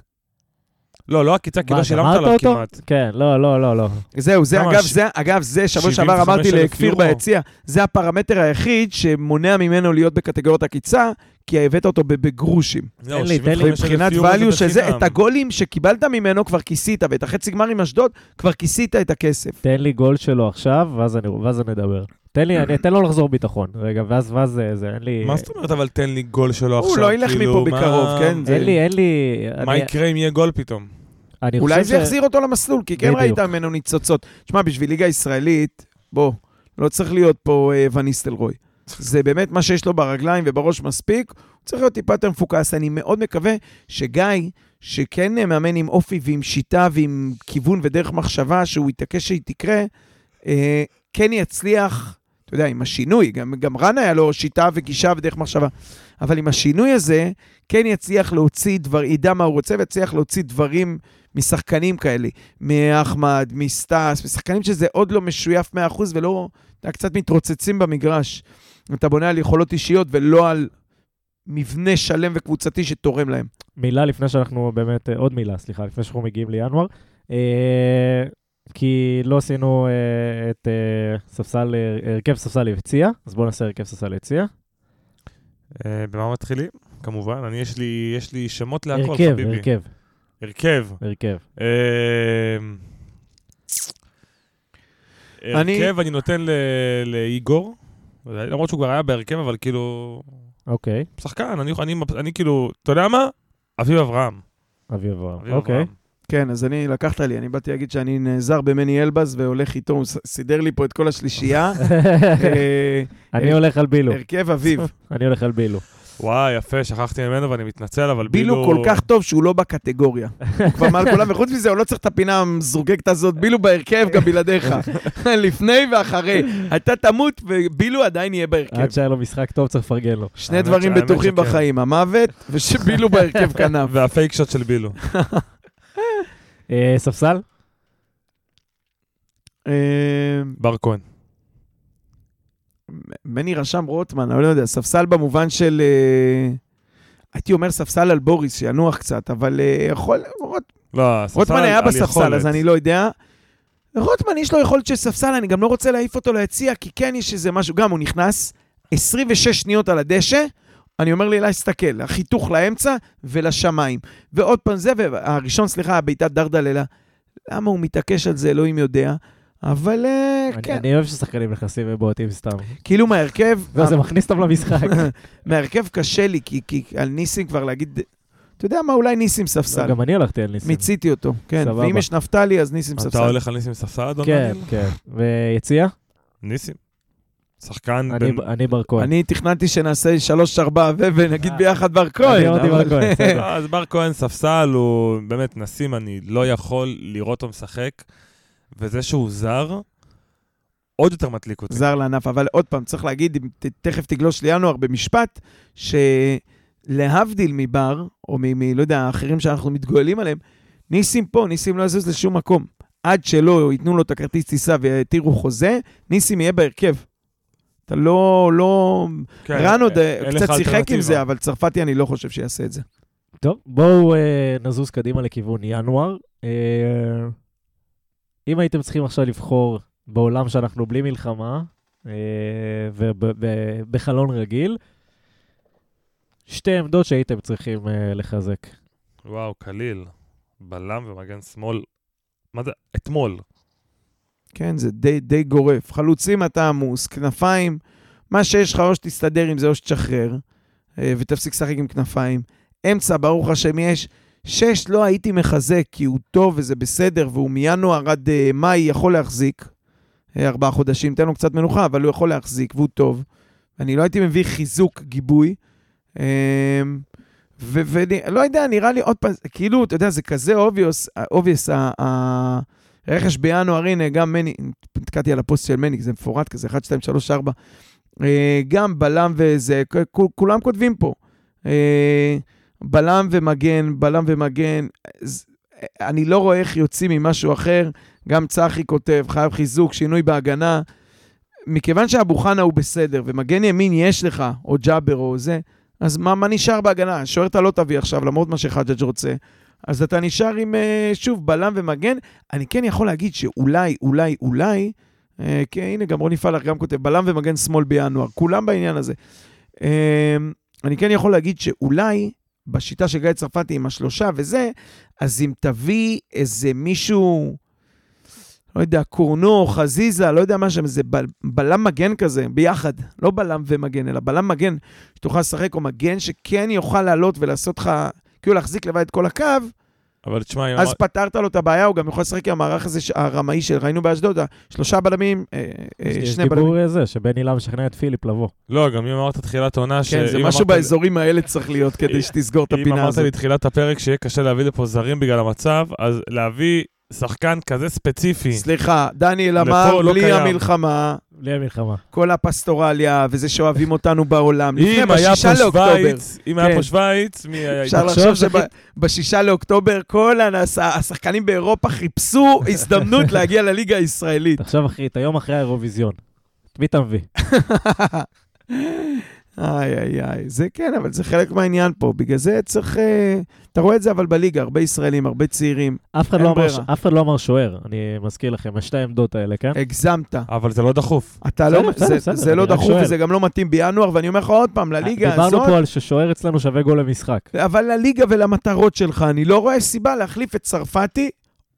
לא, לא עקיצה, כי לא שילמת עליו אותו? כמעט. כן, לא, לא, לא, לא. זהו, זה? אגב, ש- זה, אגב, זה שבוע שעבר 75,000 אמרתי לכפיר. ביציע, זה הפרמטר היחיד שמונע ממנו להיות בקטגוריית עקיצה, כי הבאת אותו בגרושים. לא, תן לי, תן לי. 75,000 מבחינת value של זה, בחינם. את הגולים שקיבלת ממנו כבר כיסית, ואת החצי גמר עם אשדוד כבר כיסית את הכסף. תן לי גול שלו עכשיו, ואז אני- ואז נדבר. תן לי, אני אתן לו לחזור ביטחון. רגע, ואז, ואז זה, זה, אין לי... מה זאת אומרת, אבל תן לי גול שלו עכשיו, הוא לא ילך כאילו, מפה מה- בקרוב, כן? זה- אין לי, אין לי... מה יקרה אם יהיה גול פתאום? אולי זה יחזיר אותו למסלול, כי כן. ראית ממנו ניצוצות. תשמע, בשביל ליגה ישראלית, בוא, לא צריך להיות פה אה, וניסטלרוי. זה באמת מה שיש לו ברגליים ובראש מספיק, הוא צריך להיות טיפה יותר מפוקס. אני מאוד מקווה שגיא, שכן אה, מאמן עם אופי ועם שיטה ועם כיוון ודרך מחשבה, שהוא יתעקש שהיא תקרה, אה, כן יצליח, אתה יודע, עם השינוי, גם, גם רן היה לו שיטה וגישה ודרך מחשבה, אבל עם השינוי הזה, כן יצליח להוציא דבר, ידע מה הוא רוצה ויצליח להוציא דברים משחקנים כאלה, מאחמד, מסטס, משחקנים שזה עוד לא משויף 100% ולא, אתה קצת מתרוצצים במגרש. אתה בונה על יכולות אישיות ולא על מבנה שלם וקבוצתי שתורם להם. מילה לפני שאנחנו באמת, עוד מילה, סליחה, לפני שאנחנו מגיעים לינואר. אה, כי לא עשינו אה, את אה, ספסל, אה, הרכב ספסל יציע, אז בואו נעשה הרכב ספסל יציע. אה, במה מתחילים? כמובן, אני יש לי, יש לי שמות להכל, הרכב, חביבי. הרכב, הרכב. הרכב. אה, אני- הרכב אני נותן ל- לאיגור, למרות שהוא כבר היה בהרכב, אבל כאילו, אוקיי, שחקן, אני, אני, אני כאילו, אתה יודע מה? אביב אברהם. אביב אברהם. אוקיי. אברהם. כן, אז אני, לקחת לי, אני באתי להגיד שאני נעזר במני אלבז והולך איתו, הוא סידר לי פה את כל השלישייה. אה, אני הולך על בילו. הרכב אביב. אני הולך על בילו. וואי, יפה, שכחתי ממנו ואני מתנצל, אבל בילו בילו... כל כך טוב שהוא לא בקטגוריה. הוא כבר מעל כולם, וחוץ מזה, הוא לא צריך את הפינה המזורגגת הזאת, בילו בהרכב גם בלעדיך. לפני ואחרי. אתה תמות ובילו עדיין יהיה בהרכב. עד שהיה לו משחק טוב, צריך לפרגן לו. שני דברים בטוחים. בחיים, המוות ושבילו בהרכב כנף. והפייק שוט של בילו. אה, ספסל? אה, בר כהן. מני רשם רוטמן, אני לא יודע, ספסל במובן של... אה, הייתי אומר ספסל על בוריס, שינוח קצת, אבל יכול... לא, רוטמן היה בספסל. אז אני לא יודע. רוטמן יש לו יכולת של ספסל, אני גם לא רוצה להעיף אותו ליציע, כי כן יש איזה משהו, גם הוא נכנס 26 שניות על הדשא, אני אומר לי, להסתכל, החיתוך לאמצע ולשמיים. ועוד פעם זה, והראשון, סליחה, בעיטת דרדללה. למה הוא מתעקש על זה, אלוהים יודע. אבל אה, אני- כן, אני אוהב ששחקנים נכנסים ובועטים סתם. כאילו מהרכב, וזה מכניס אותם למשחק. מהרכב קשה לי, כי, כי על ניסים כבר להגיד, אתה יודע מה, אולי ניסים ספסל. גם אני הלכתי על ניסים. מיציתי אותו, כן. סבבה. ואם יש נפתלי, אז ניסים אתה ספסל. הולך על ניסים ספסל, אדון כן? כן. ויציע? ניסים. שחקן אני- בן... אני בר כהן. אני תכננתי שנעשה שלוש ארבע ו- ונגיד אה, ביחד בר כהן. אני אמרתי אבל- בר כהן, בסדר. לא, אז בר כהן ספסל, הוא באמת נסים, אני לא יכול לראות אותו משחק, וזה שהוא זר, עוד יותר מדליק אותי. זר לענף, אבל עוד פעם, צריך להגיד, תכף תגלוש לינואר במשפט, שלהבדיל מבר, או מ... מ- לא יודע, האחרים שאנחנו מתגוללים עליהם, ניסים פה, ניסים לא יזוז לשום מקום. עד שלא ייתנו לו את הכרטיס טיסה ויתירו חוזה, ניסים יהיה בהרכב. אתה לא, לא... כן, רן עוד אה, אין קצת שיחק עם. זה, אבל צרפתי אני לא חושב שיעשה את זה. טוב, בואו אה, נזוז קדימה לכיוון ינואר. אה, אם הייתם צריכים עכשיו לבחור בעולם שאנחנו בלי מלחמה, אה, ובחלון רגיל, שתי עמדות שהייתם צריכים אה, לחזק. וואו, קליל. בלם ומגן שמאל. מה זה? אתמול. כן, זה די, די גורף. חלוצים אתה עמוס, כנפיים, מה שיש לך או שתסתדר עם זה או שתשחרר, אה, ותפסיק לשחק עם כנפיים. אמצע, ברוך השם, יש. שש לא הייתי מחזק, כי הוא טוב וזה בסדר, והוא מינואר עד אה, מאי יכול להחזיק. אה, ארבעה חודשים, תן לו קצת מנוחה, אבל הוא יכול להחזיק, והוא טוב. אני לא הייתי מביא חיזוק, גיבוי. אה, ולא יודע, נראה לי עוד פעם, כאילו, אתה יודע, זה כזה ה- ה- רכש בינואר, הנה, גם מני, נתקעתי על הפוסט של מני, זה מפורט כזה, 1, 2, 3, 4. אה, גם בלם וזה, כולם כותבים פה. אה, בלם ומגן, בלם ומגן. אני לא רואה איך יוצאים ממשהו אחר. גם צחי כותב, חייב חיזוק, שינוי בהגנה. מכיוון שאבו חנה הוא בסדר, ומגן ימין יש לך, או ג'אבר או זה, אז מה, מה נשאר בהגנה? שוער אתה לא תביא עכשיו, למרות מה שחג'ג' רוצה. אז אתה נשאר עם, אה, שוב, בלם ומגן. אני כן יכול להגיד שאולי, אולי, אולי, אה, כן, הנה, גם רוני פלח גם כותב, בלם ומגן שמאל בינואר, כולם בעניין הזה. אה, אני כן יכול להגיד שאולי, בשיטה של גיא צרפתי עם השלושה וזה, אז אם תביא איזה מישהו, לא יודע, קורנו, חזיזה, לא יודע מה שם, איזה בל, בלם מגן כזה, ביחד. לא בלם ומגן, אלא בלם מגן, שתוכל לשחק, או מגן שכן יוכל לעלות ולעשות לך, כאילו להחזיק לבד את כל הקו, אבל תשמע, אם אז אמר- פתרת לו את הבעיה, הוא גם יכול לשחק עם המערך הזה, הרמאי שראינו באשדוד, שלושה בלמים, אה, אה, יש שני בלמים. דיבור זה, שבן אילם משכנע את פיליפ לבוא. לא, גם אם אמרת תחילת עונה, ש... כן, זה אם משהו אמרת- באזורים האלה צריך להיות כדי שתסגור את אם הפינה אמרת הזאת. לי תחילת הפרק שיהיה קשה להביא לפה זרים בגלל המצב, אז להביא שחקן כזה ספציפי. סליחה, דניאל אמר, לא בלי קיים. המלחמה, בלי המלחמה. כל הפסטורליה, וזה שאוהבים אותנו בעולם. אם היה פה. שווייץ, אם היה כן. פה שווייץ, מי היה אפשר? לחשוב שבשישה לאוקטובר כל הנס- השחקנים באירופה חיפשו הזדמנות להגיע לליגה הישראלית. תחשוב, אחי, את היום אחרי האירוויזיון. את מי אתה מביא? איי, איי, איי. זה כן, אבל זה חלק מהעניין פה. בגלל זה צריך... אה, אתה רואה את זה אבל בליגה, הרבה ישראלים, הרבה צעירים. אף אחד לא אמר אף אחד לא אמר שוער, אני מזכיר לכם, יש שתי העמדות האלה, כן? הגזמת. אבל זה לא דחוף. אתה לא... בסדר, זה- בסדר, זה לא דחוף שואל. וזה גם לא מתאים בינואר, ואני אומר לך עוד פעם, לליגה הזאת... דיברנו פה על ששוער אצלנו שווה גול למשחק. אבל לליגה ולמטרות שלך, אני לא רואה סיבה להחליף את צרפתי,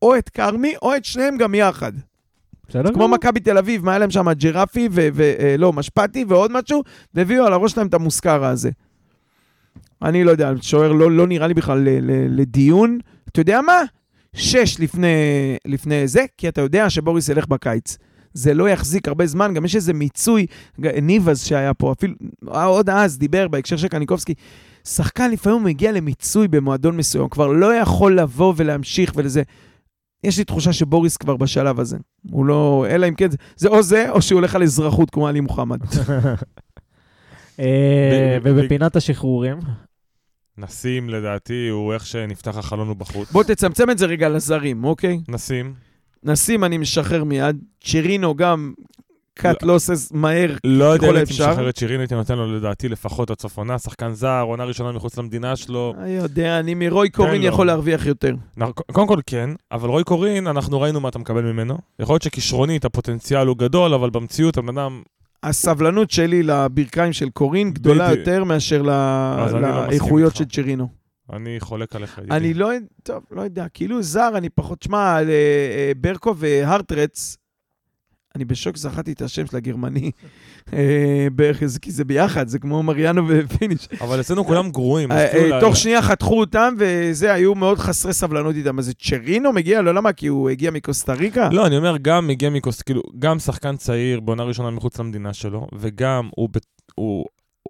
או את כרמי, או את שניהם גם יחד. בסדר? כמו מכבי תל אביב, מה היה להם שם? ג'רפי ולא, משפטי ועוד משהו, והביאו על הראש שלהם את המוסקרה הזה. אני לא יודע, שוער לא, לא נראה לי בכלל ל- ל- לדיון. אתה יודע מה? שש לפני, לפני זה, כי אתה יודע שבוריס ילך בקיץ. זה לא יחזיק הרבה זמן, גם יש איזה מיצוי, ניבאז שהיה פה, אפילו, עוד אז דיבר בהקשר של קניקובסקי, שחקן לפעמים מגיע למיצוי במועדון מסוים, כבר לא יכול לבוא ולהמשיך ולזה. יש לי תחושה שבוריס כבר בשלב הזה. הוא לא, אלא אם כן, זה- או זה, או שהוא הולך על אזרחות כמו עלי מוחמד. אה, ובפינת השחרורים, נסים, לדעתי, הוא איך שנפתח החלון הוא בחוץ. בוא תצמצם את זה רגע לזרים, אוקיי? נשים. נשים אני משחרר מיד, צ'ירינו גם קאט לא עושה מהר. לא יודע אם הייתי. משחרר את שירין, הייתי נותן לו לדעתי לפחות עד סוף עונה, שחקן זר, עונה ראשונה מחוץ למדינה שלו. אני יודע, אני מרוי קורין. יכול להרוויח יותר. קודם כל כן, אבל רוי קורין, אנחנו ראינו מה אתה מקבל ממנו. יכול להיות שכישרונית הפוטנציאל הוא גדול, אבל במציאות הבן אדם... הסבלנות שלי לברכיים של קורין גדולה בדיוק. יותר מאשר לא לאיכויות איתך. של צ'רינו. אני חולק עליך, ידידי. אני לא, טוב, לא יודע, כאילו זר, אני פחות, שמע, אה, אה, ברקו והרטרץ, אני בשוק שזכרתי את השם של הגרמני, אה, בערך, כי זה ביחד, זה כמו מריאנו ופיניש. אבל אצלנו כולם גרועים. אה, כאילו אה, תוך שנייה חתכו אותם, וזה, היו מאוד חסרי סבלנות איתם. אז צ'רינו מגיע? לא, למה? כי הוא הגיע מקוסטה ריקה? לא, אני אומר, גם מגיע מקוס... כאילו, גם שחקן צעיר בעונה ראשונה מחוץ למדינה שלו, וגם.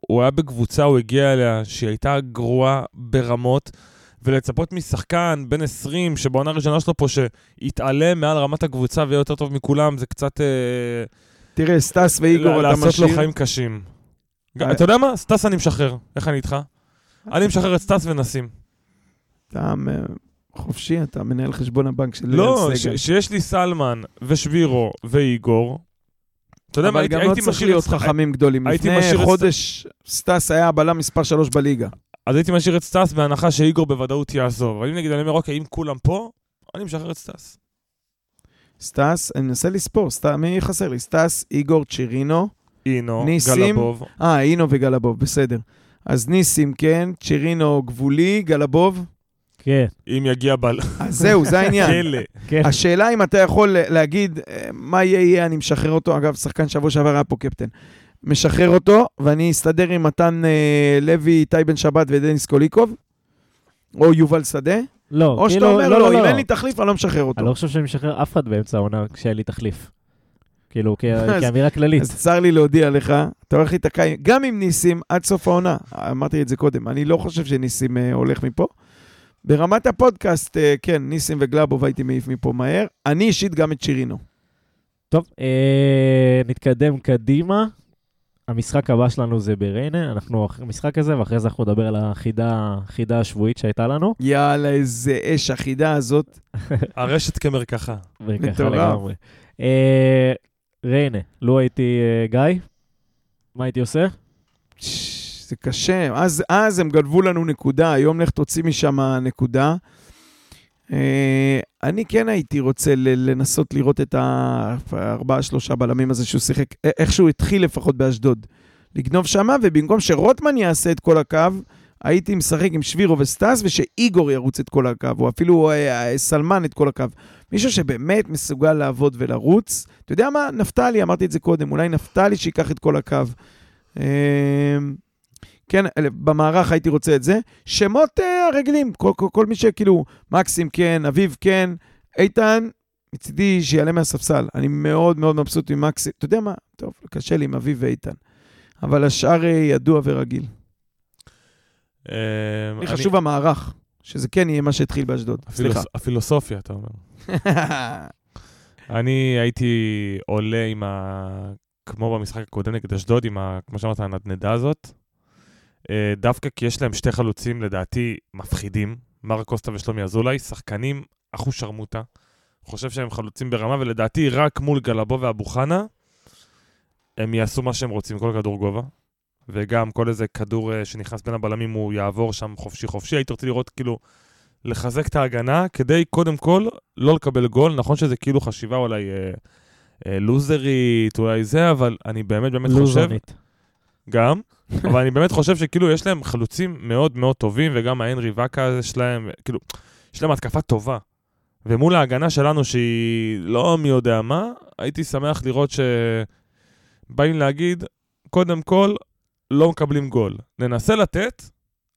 הוא היה בקבוצה, הוא הגיע אליה, שהיא הייתה גרועה ברמות, ולצפות משחקן בן 20, שבעונה הראשונה שלו פה, שיתעלם מעל רמת הקבוצה ויהיה יותר טוב מכולם, זה קצת... אה... תראה, סטס ואיגור, אתה לעשות לו משאיר. חיים קשים. אה. אתה יודע מה? סטס אני משחרר. איך אני איתך? אני משחרר את סטס ונשים. אתה חופשי, אתה מנהל חשבון הבנק של לא, שיש לי סלמן ושבירו ואיגור. אתה יודע מה, אבל הייתי גם לא צריך משאיר להיות. חכמים גדולים. לפני משאיר חודש סטס היה הבלם מספר 3 בליגה. אז הייתי משאיר את סטס בהנחה שאיגור בוודאות יעזוב. אבל אם נגיד, אני אומר, אוקיי, אם כולם פה, אני משחרר את סטס. סטס, אני מנסה לספור, סט- מי חסר לי? סטס, איגור, צ'ירינו. אינו, ניסים. גלבוב. אה, אינו וגלבוב, בסדר. אז ניסים, כן, צ'ירינו גבולי, גלבוב. כן, אם יגיע בל... אז זהו, זה העניין. כן. השאלה אם אתה יכול להגיד אה, מה יהיה, יהיה, אני משחרר אותו. אגב, שחקן שבוע שעבר היה פה קפטן. משחרר אותו, ואני אסתדר עם מתן אה, לוי, איתי בן שבת ודניס קוליקוב, או יובל שדה, לא, או שאתה כאילו, אומר, לא, לא, לא, אם לא. אין לי תחליף, אני לא משחרר אני אותו. לא חושב שאני משחרר אף אחד באמצע העונה כשאין לי תחליף. כאילו, כ- כאמירה כללית. אז צר לי להודיע לך, אתה הולך להיתקע גם עם ניסים עד סוף העונה. אמרתי את זה קודם, אני לא חושב שניסים אה, הולך מפה. ברמת הפודקאסט, אה, כן, ניסים וגלאבוב הייתי מעיף מפה מהר. אני אישית גם את שירינו. טוב, אה, נתקדם קדימה. המשחק הבא שלנו זה בריינה, אנחנו אחרי המשחק הזה, ואחרי זה אנחנו נדבר על החידה, החידה השבועית שהייתה לנו. יאללה, איזה אש החידה הזאת. הרשת כמרקחה. וככה מטורף. לגמרי. אה, ריינה, לו הייתי אה, גיא, מה הייתי עושה? זה קשה. אז, אז הם גנבו לנו נקודה, היום לך תוציא משם נקודה. אה, אני כן הייתי רוצה לנסות לראות את הארבעה, שלושה בלמים הזה שהוא שיחק, איך שהוא התחיל לפחות באשדוד. לגנוב שמה, ובמקום שרוטמן יעשה את כל הקו, הייתי משחק עם שבירו וסטס, ושאיגור ירוץ את כל הקו, או אפילו אה, אה, סלמן את כל הקו. מישהו שבאמת מסוגל לעבוד ולרוץ. אתה יודע מה? נפתלי, אמרתי את זה קודם, אולי נפתלי שיקח את כל הקו. אה, כן, במערך הייתי רוצה את זה. שמות אה, הרגילים, כל, כל, כל מי שכאילו, מקסים כן, אביב כן, איתן, מצידי שיעלה מהספסל. אני מאוד מאוד מבסוט ממקסים. אתה יודע מה? טוב, קשה לי עם אביב ואיתן. אבל השאר אה, ידוע ורגיל. לי אני- חשוב המערך, שזה כן יהיה מה שהתחיל באשדוד. סליחה. הפילוסופיה, אתה אומר. אני הייתי עולה עם ה... כמו במשחק הקודם נגד אשדוד, עם ה... כמו שאמרת, הנדנדה הזאת. אה, דווקא כי יש להם שתי חלוצים, לדעתי, מפחידים. מר קוסטה ושלומי אזולאי, שחקנים אחו שרמוטה. חושב שהם חלוצים ברמה, ולדעתי רק מול גלבו ואבו חנה, הם יעשו מה שהם רוצים, כל כדור גובה. וגם כל איזה כדור אה, שנכנס בין הבלמים, הוא יעבור שם חופשי חופשי. הייתי רוצה לראות כאילו לחזק את ההגנה, כדי קודם כל לא לקבל גול. נכון שזה כאילו חשיבה אולי אה, אה, לוזרית, אולי זה, אבל אני באמת באמת חושב... לוזונית. גם, אבל אני באמת חושב שכאילו יש להם חלוצים מאוד מאוד טובים, וגם ההנרי ואקה הזה שלהם, כאילו, יש להם התקפה טובה. ומול ההגנה שלנו, שהיא לא מי יודע מה, הייתי שמח לראות שבאים להגיד, קודם כל, לא מקבלים גול. ננסה לתת,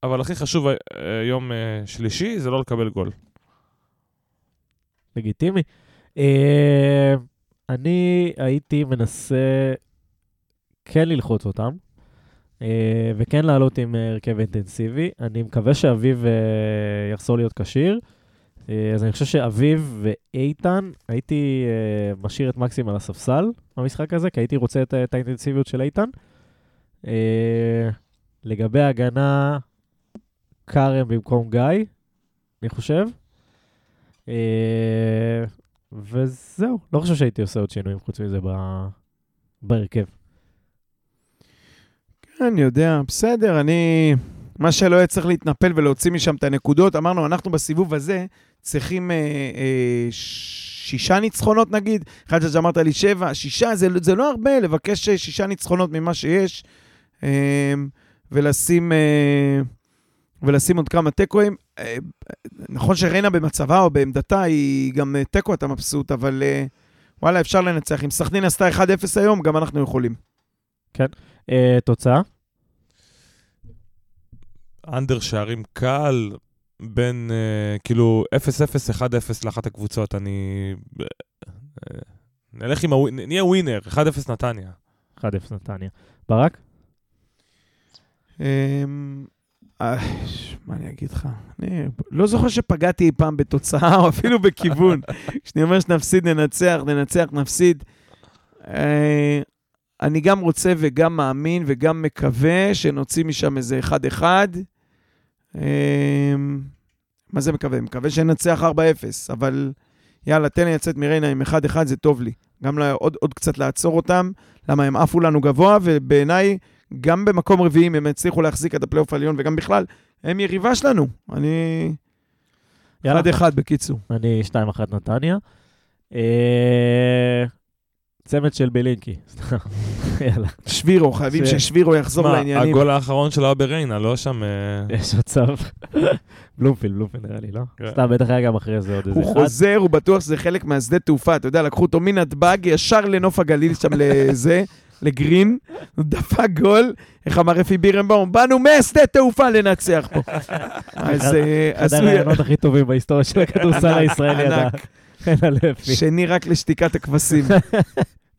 אבל הכי חשוב אה, יום אה, שלישי זה לא לקבל גול. לגיטימי. אה, אני הייתי מנסה כן ללחוץ אותם, וכן לעלות עם אה, הרכב אינטנסיבי. אני מקווה שאביב אה, יחזור להיות כשיר. אה, אז אני חושב שאביב ואיתן, הייתי אה, משאיר את מקסים על הספסל במשחק הזה, כי הייתי רוצה את, את האינטנסיביות של איתן. אה, לגבי ההגנה, כרם במקום גיא, אני חושב. אה, וזהו, לא חושב שהייתי עושה עוד שינויים חוץ מזה. בהרכב. כן, אני יודע, בסדר, אני... מה שלא יהיה צריך להתנפל ולהוציא משם את הנקודות, אמרנו, אנחנו בסיבוב הזה צריכים אה, אה, שישה ניצחונות נגיד, אחד שאמרת לי שבע, שישה, זה, זה לא הרבה לבקש שישה ניצחונות ממה שיש, אה, ולשים, אה, ולשים עוד כמה תיקואים. אה, נכון שריינה במצבה או בעמדתה היא גם אה, תיקו, אתה מבסוט, אבל אה, וואלה, אפשר לנצח. אם סכנין עשתה 1-0 היום, גם אנחנו יכולים. אה, תוצאה? אנדר שערים קל בין, אה, כאילו, 0-0, 1-0 לאחת הקבוצות. אני... אה, אה, נלך עם ה... נהיה ווינר, 1-0 נתניה. 1-0 נתניה. ברק? אמ, מה אני אגיד לך? אני לא זוכר שפגעתי אי פעם בתוצאה או אפילו בכיוון. כשאני אומר שנפסיד, ננצח, ננצח, נפסיד. אני גם רוצה וגם מאמין וגם מקווה שנוציא משם איזה 1-1, מה זה מקווה? מקווה שננצח 4-0, אבל יאללה, תן לי לצאת מריינה עם 1-1, זה טוב לי. גם לה, עוד, עוד קצת לעצור אותם, למה הם עפו לנו גבוה, ובעיניי, גם במקום רביעי, אם הם הצליחו להחזיק את הפלייאוף העליון, וגם בכלל, הם יריבה שלנו. אני... יאללה. 1-1 בקיצור. אני 2-1 נתניה. אה, צמד של בלינקי. סתם. יאללה, שבירו, חייבים ששבירו יחזור מה, לעניינים. הגול האחרון שלו היה בריינה, לא שם... אה, יש מצב. בלומפילד, בלומפילד נראה לי, לא? כן. סתם, בטח היה גם אחרי זה עוד איזה הוא אחד. חוזר, הוא בטוח שזה חלק מהשדה תעופה. אתה יודע, לקחו אותו מנתב"ג ישר לנוף הגליל שם לזה, לגרין. הוא דפק גול, איך אמר אפי בירנבאום? באנו מהשדה תעופה לנצח פה. אז אה, אחד עשוי... הרעיונות הכי טובים בהיסטוריה של הכדורסל הישראלי, אין על אפי. שני רק לשתיקת הכבשים.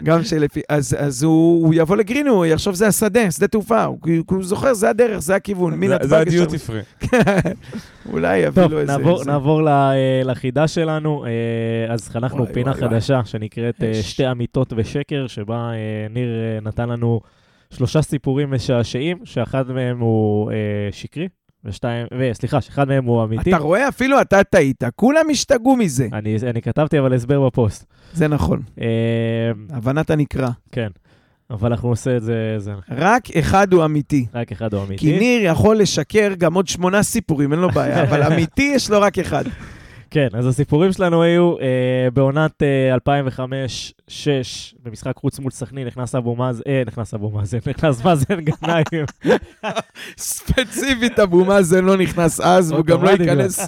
גם של אפי. אז, אז הוא, הוא יבוא לגרין, הוא יחשוב זה השדה, שדה תעופה. הוא, הוא זוכר, זה הדרך, זה הכיוון. זה- מנתב"ג זה ישר- הדיוטי פרי. אולי יביא טוב, לו איזה... נעבור, איזה- נעבור ל- אה, לחידה שלנו. אה, אז חנכנו וואי, פינה וואי, וואי. חדשה שנקראת אה, יש. שתי אמיתות ושקר, שבה אה, ניר אה, נתן לנו שלושה סיפורים משעשעים, שאחד מהם הוא אה, שקרי, ושתיים, וסליחה, שאחד מהם הוא אמיתי. אתה רואה? אפילו אתה טעית. כולם השתגעו מזה. אני, אני כתבתי אבל הסבר בפוסט. זה נכון. אה, הבנת הנקרא. כן, אבל אנחנו נעשה את זה, זה רק אחד הוא אמיתי. רק אחד הוא אמיתי. כי ניר יכול לשקר גם עוד שמונה סיפורים, אין לו בעיה, אבל אמיתי יש לו רק אחד. כן, אז הסיפורים שלנו היו אה, בעונת אה, 2005-2006, במשחק חוץ מול סכנין, נכנס אבו מאזן, אה, נכנס אבו מאזן, נכנס מאזן גנאים. ספציפית, אבו מאזן לא נכנס אז, והוא גם לא ייכנס.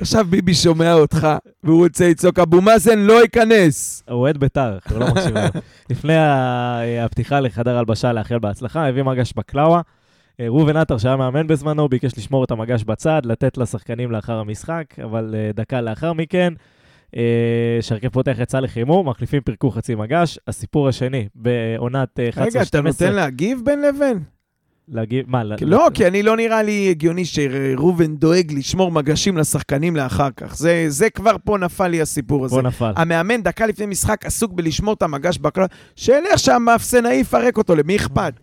עכשיו ביבי שומע אותך, והוא רוצה לצעוק, אבו מאזן לא ייכנס. הוא אוהד בית"ר, הוא לא מקשיב לנו. לפני הפתיחה לחדר הלבשה לאחל בהצלחה, הביא מגש בקלאווה. אה, ראובן עטר, שהיה מאמן בזמנו, ביקש לשמור את המגש בצד, לתת לשחקנים לאחר המשחק, אבל אה, דקה לאחר מכן, אה, שהרכב פותח יצא לחימום, מחליפים פירקו חצי מגש. הסיפור השני, בעונת אה, 11-12, רגע, אתה נותן להגיב בין לבין? להגיב, מה? לא, כי אני לא נראה לי הגיוני שראובן דואג לשמור מגשים לשחקנים לאחר כך. זה, זה כבר פה נפל לי הסיפור הזה. פה נפל. המאמן דקה לפני משחק עסוק בלשמור את המגש בקלע, שילך שהמאפסנאי יפרק אותו, למי אכפת?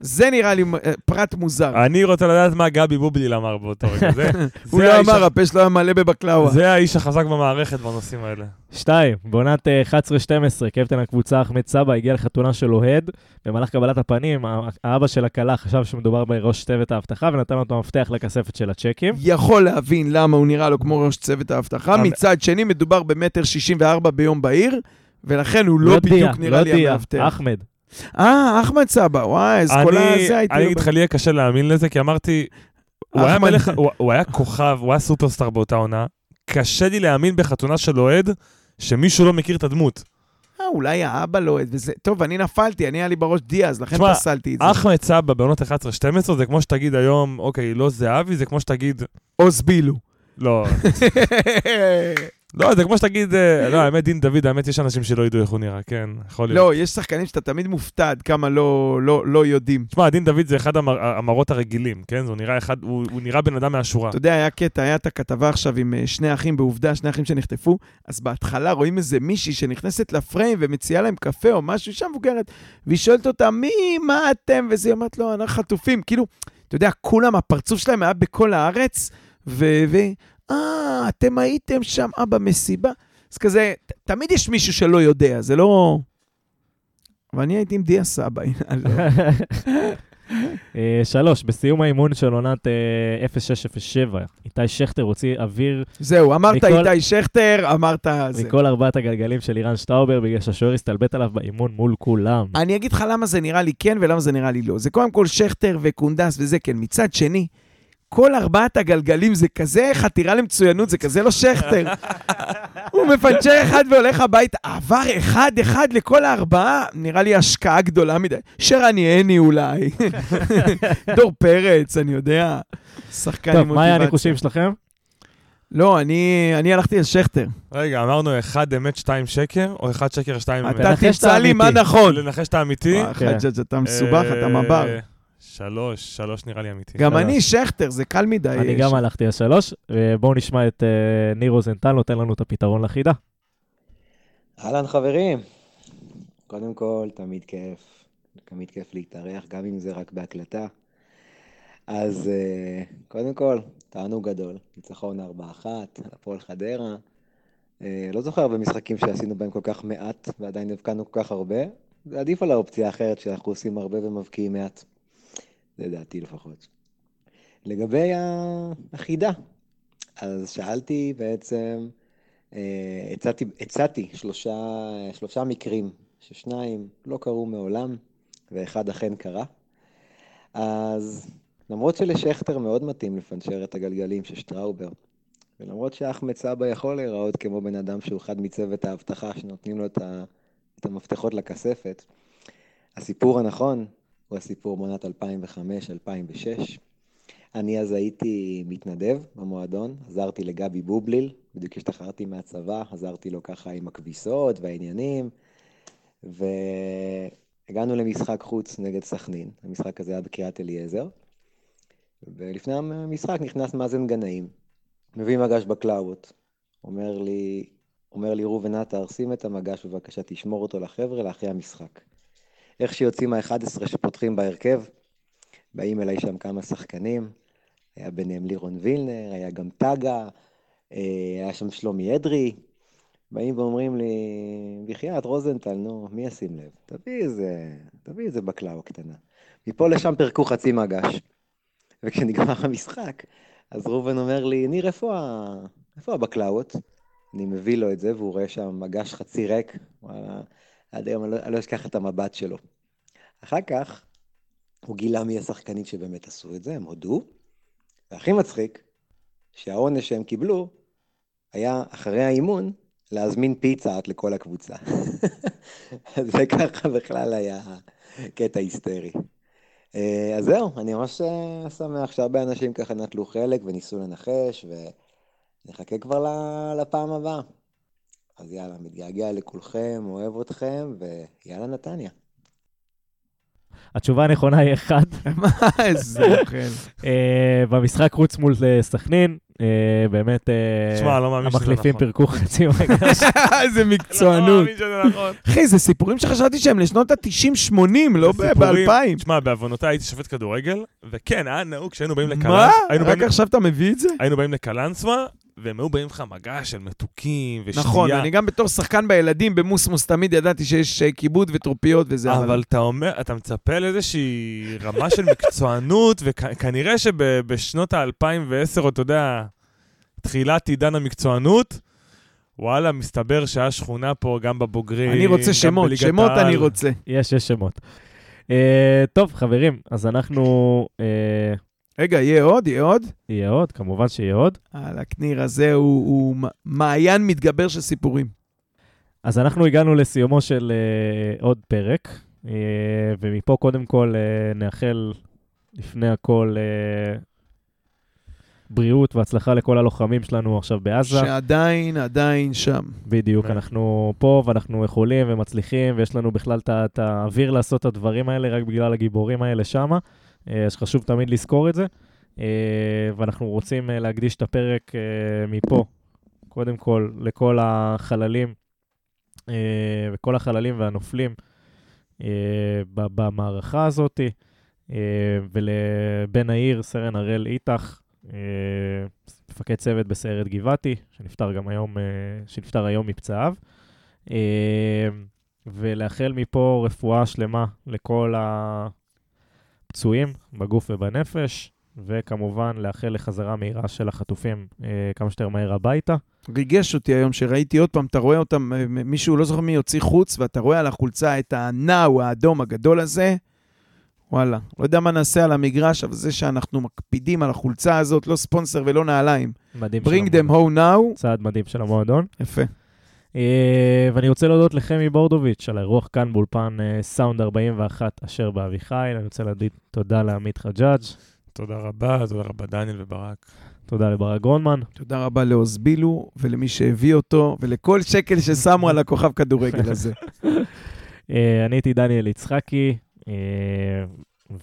זה נראה לי אה, פרט מוזר. אני רוצה לדעת מה גבי בובליל אמר באותו רגע. זה- הוא לא אמר, הפה שלו היה מלא בבקלאווה. זה האיש החזק במערכת בנושאים האלה. שתיים, בעונת אה, 11-12, קפטן הקבוצה אחמד סבא הגיע לחתונה של אוהד. במהלך קבלת הפנים, האבא של הכלה חשב שמדובר בראש צוות האבטחה ונתן לו את המפתח לכספת של הצ'קים. יכול להבין למה הוא נראה לו כמו ראש צוות האבטחה. מצד שני, מדובר במטר 64 ביום בהיר, ולכן הוא לא דיה, בדיוק נראה לי דיה, המאבטח. אחמד. אה, אחמד סבא, וואי, אז כל הזה הייתי... אני אגיד לך, לי היה קשה להאמין לזה, כי אמרתי, הוא היה. מלך, הוא- היה כוכב, הוא היה סופרסטאר באותה עונה. קשה לי להאמין בחתונה של אוהד שמישהו לא מכיר את הדמות. אה, אולי האבא לא אוהד וזה... טוב, אני נפלתי, אני היה לי בראש דיאז, לכן פסלתי את זה. אחמד סבא בעונות 11-12 זה כמו שתגיד היום, אוקיי, לא זהבי, זה כמו שתגיד, עוז בילו. לא, לא, זה כמו שתגיד, אה, לא, האמת, דין דוד, האמת, יש אנשים שלא ידעו איך הוא נראה, כן, יכול להיות. לא, יש שחקנים שאתה תמיד מופתע עד כמה לא- לא לא יודעים. תשמע, דין דוד זה אחד המר- המראות הרגילים, כן? הוא נראה אחד, הוא הוא נראה בן אדם מהשורה. אתה יודע, היה קטע, היה את הכתבה עכשיו עם אה, שני אחים בעובדה, שני אחים שנחטפו, אז בהתחלה רואים איזה מישהי שנכנסת לפריים ומציעה להם קפה או משהו שם מבוגרת, והיא שואלת אותה, מי, מה אתם? וזה, היא אומרת לו, אנחנו חטופים. כאילו, אתה יודע, כולם, הפרצוף שלהם היה בכל הארץ, ו... ו... אה, אתם הייתם שם, אה, במסיבה. אז כזה, ת- תמיד יש מישהו שלא יודע, זה לא... אבל אני הייתי עם דיה סבא. אה, שלוש, בסיום האימון של עונת אה, 0607, איתי שכטר הוציא אוויר זהו, אמרת איתי שכטר, אמרת. מכל ארבעת הגלגלים של לירן שטאובר, בגלל שהשוער הסתלבט עליו באימון מול כולם. אני אגיד לך למה זה נראה לי כן ולמה זה נראה לי לא. זה קודם כל שכטר וקונדס וזה כן. מצד שני, כל ארבעת הגלגלים זה כזה חתירה למצוינות, זה כזה לא שכטר. הוא מפנצ'ר אחד והולך הביתה. עבר אחד-אחד לכל הארבעה, נראה לי השקעה גדולה מדי. שרני הני אולי. דור פרץ, אני יודע. שחקן עם טוב, מה היה מוטיבציה. הניחושים שלכם? לא, אני, אני הלכתי על שכטר. רגע, אמרנו אחד אמת, שתיים שקר, או אחד שקר, שתיים אמת? אתה תמצא לי מה. נכון. לנחש את האמיתי? וואי, חג'ג', אתה מסובך, אתה אה, מב"ר. שלוש, שלוש נראה לי אמיתי. גם שלוש. אני שכטר, זה קל מדי. אני גם הלכתי על שלוש, ובואו נשמע את אה, ניר רוזנטל נותן לנו את הפתרון לחידה. אהלן חברים, קודם כל תמיד כיף, תמיד כיף להתארח, גם אם זה רק בהקלטה. אז אה, קודם כל, תענוג גדול, ניצחון 4-1 על הפועל חדרה. אה, לא זוכר הרבה משחקים שעשינו בהם כל כך מעט ועדיין הבקענו כל כך הרבה. זה עדיף על האופציה האחרת שאנחנו עושים הרבה ומבקיעים מעט. זה דעתי לפחות. לגבי החידה, אז שאלתי בעצם אה, הצעתי, הצעתי שלושה, שלושה מקרים, ששניים לא קרו מעולם, ואחד אכן קרה. אז למרות שלשכטר מאוד מתאים לפנצ'ר את הגלגלים של שטראובר, ולמרות שאחמד סבא יכול להיראות כמו בן אדם שהוא אחד מצוות האבטחה שנותנים לו את, את המפתחות לכספת, הסיפור הנכון הוא הסיפור מעונת 2005-2006. אני אז הייתי מתנדב במועדון, עזרתי לגבי בובליל, בדיוק השתחררתי מהצבא, עזרתי לו ככה עם הכביסות והעניינים, והגענו למשחק חוץ נגד סכנין. המשחק הזה היה בקריית אליעזר, ולפני המשחק נכנס מאזן גנאים, מביא מגש בקלאוות, אומר לי, אומר לי ראובן עטר, שים את המגש בבקשה, תשמור אותו לחבר'ה לאחרי המשחק. איך שיוצאים ה-11 שפותחים בהרכב, באים אליי שם כמה שחקנים, היה ביניהם לירון וילנר, היה גם טאגה, אה, היה שם שלומי אדרי. באים ואומרים לי, בחייאת רוזנטל, נו, מי ישים לב? תביא איזה, תביא איזה בקלאווה קטנה. מפה לשם פירקו חצי מגש. וכשנגמר המשחק, אז ראובן אומר לי, ניר, איפה. איפה הבקלאוות? אני מביא לו את זה, והוא רואה שם מגש חצי ריק. וואלה, עד היום אני לא, אני לא אשכח את המבט שלו. אחר כך, הוא גילה מי השחקנים שבאמת עשו את זה, הם הודו. והכי מצחיק, שהעונש שהם קיבלו היה אחרי האימון להזמין פיצה את לכל הקבוצה. אז זה ככה בכלל היה קטע היסטרי. אה, אז זהו, אני ממש אה, שמח שהרבה אנשים ככה נטלו חלק וניסו לנחש, ונחכה כבר לפעם הבאה. אז יאללה, מתגעגע לכולכם, אוהב אתכם, ויאללה נתניה. התשובה הנכונה היא אחד. מה, איזה אוכל. אה, במשחק חוץ מול אה, סכנין, אה, באמת תשמע, לא מאמין שזה המחליפים נכון. פירקו חצי מגש. איזה לא מקצוענות. מאמין שזה נכון. אחי, זה סיפורים שחשבתי שהם לשנות ה-90-80, לא זה סיפורים- ב-2000. תשמע, בעוונותיי הייתי שופט כדורגל, וכן, היה נהוג כשהיינו באים מה? לקלנסווה, היינו רק עכשיו אתה מביא את זה? היינו באים לקלנסווה, והם היו באים לך מגש של מתוקים ושתייה. נכון, אני גם בתור שחקן בילדים במוסמוס תמיד ידעתי שיש אה, כיבוד וטרופיות וזה, אבל אתה אומר, אתה מצפה לאיזושהי רמה של מקצוענות, וכנראה שבשנות ה-2010, או אתה יודע, תחילת עידן המקצוענות, וואלה, מסתבר שהיה שכונה פה גם בבוגרים, אני רוצה שמות, שמות. אני רוצה. יש, יש שמות. אה, טוב, חברים, אז אנחנו... אה, רגע, יהיה עוד? יהיה עוד? יהיה עוד, כמובן שיהיה עוד. על הקניר הזה הוא הוא מעיין מתגבר של סיפורים. אז אנחנו הגענו לסיומו של אה, עוד פרק, אה, ומפה קודם כל אה, נאחל לפני הכל אה, בריאות והצלחה לכל הלוחמים שלנו עכשיו בעזה. שעדיין, עדיין שם. בדיוק, כן. אנחנו פה ואנחנו יכולים ומצליחים, ויש לנו בכלל את האוויר לעשות את הדברים האלה רק בגלל הגיבורים האלה שמה, אז חשוב תמיד לזכור את זה. אה, ואנחנו רוצים אה, להקדיש את הפרק אה, מפה, קודם כל, לכל החללים, אה, וכל החללים והנופלים אה, במערכה הזאת, אה, ולבן העיר, סרן הראל איתך, אה, מפקד צוות בסיירת גבעתי, שנפטר גם היום, אה, שנפטר היום מפצעיו. אה, ולאחל מפה רפואה שלמה לכל הפצועים בגוף ובנפש, וכמובן לאחל לחזרה מהירה של החטופים אה, כמה שיותר מהר הביתה. ריגש אותי היום שראיתי עוד פעם, אתה רואה אותם, אה, מישהו, לא זוכר מי יוציא חוץ, ואתה רואה על החולצה את הנאו האדום הגדול הזה. וואלה, לא יודע מה נעשה על המגרש, אבל זה שאנחנו מקפידים על החולצה הזאת, לא ספונסר ולא נעליים. מדהים של Bring them המועדון. home now. צעד מדהים של המועדון. יפה. אה, ואני רוצה להודות לחמי בורדוביץ' על האירוח כאן באולפן אה, סאונד 41 אשר באביחיל. אני רוצה להגיד תודה לעמית חג'אג', תודה רבה, תודה רבה דניאל וברק. תודה לברק גרונמן. תודה רבה לעוז בילו ולמי שהביא אותו, ולכל שקל ששמו על הכוכב כדורגל הזה. אה, אני הייתי דניאל יצחקי,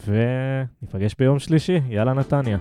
וניפגש ביום שלישי. יאללה, נתניה.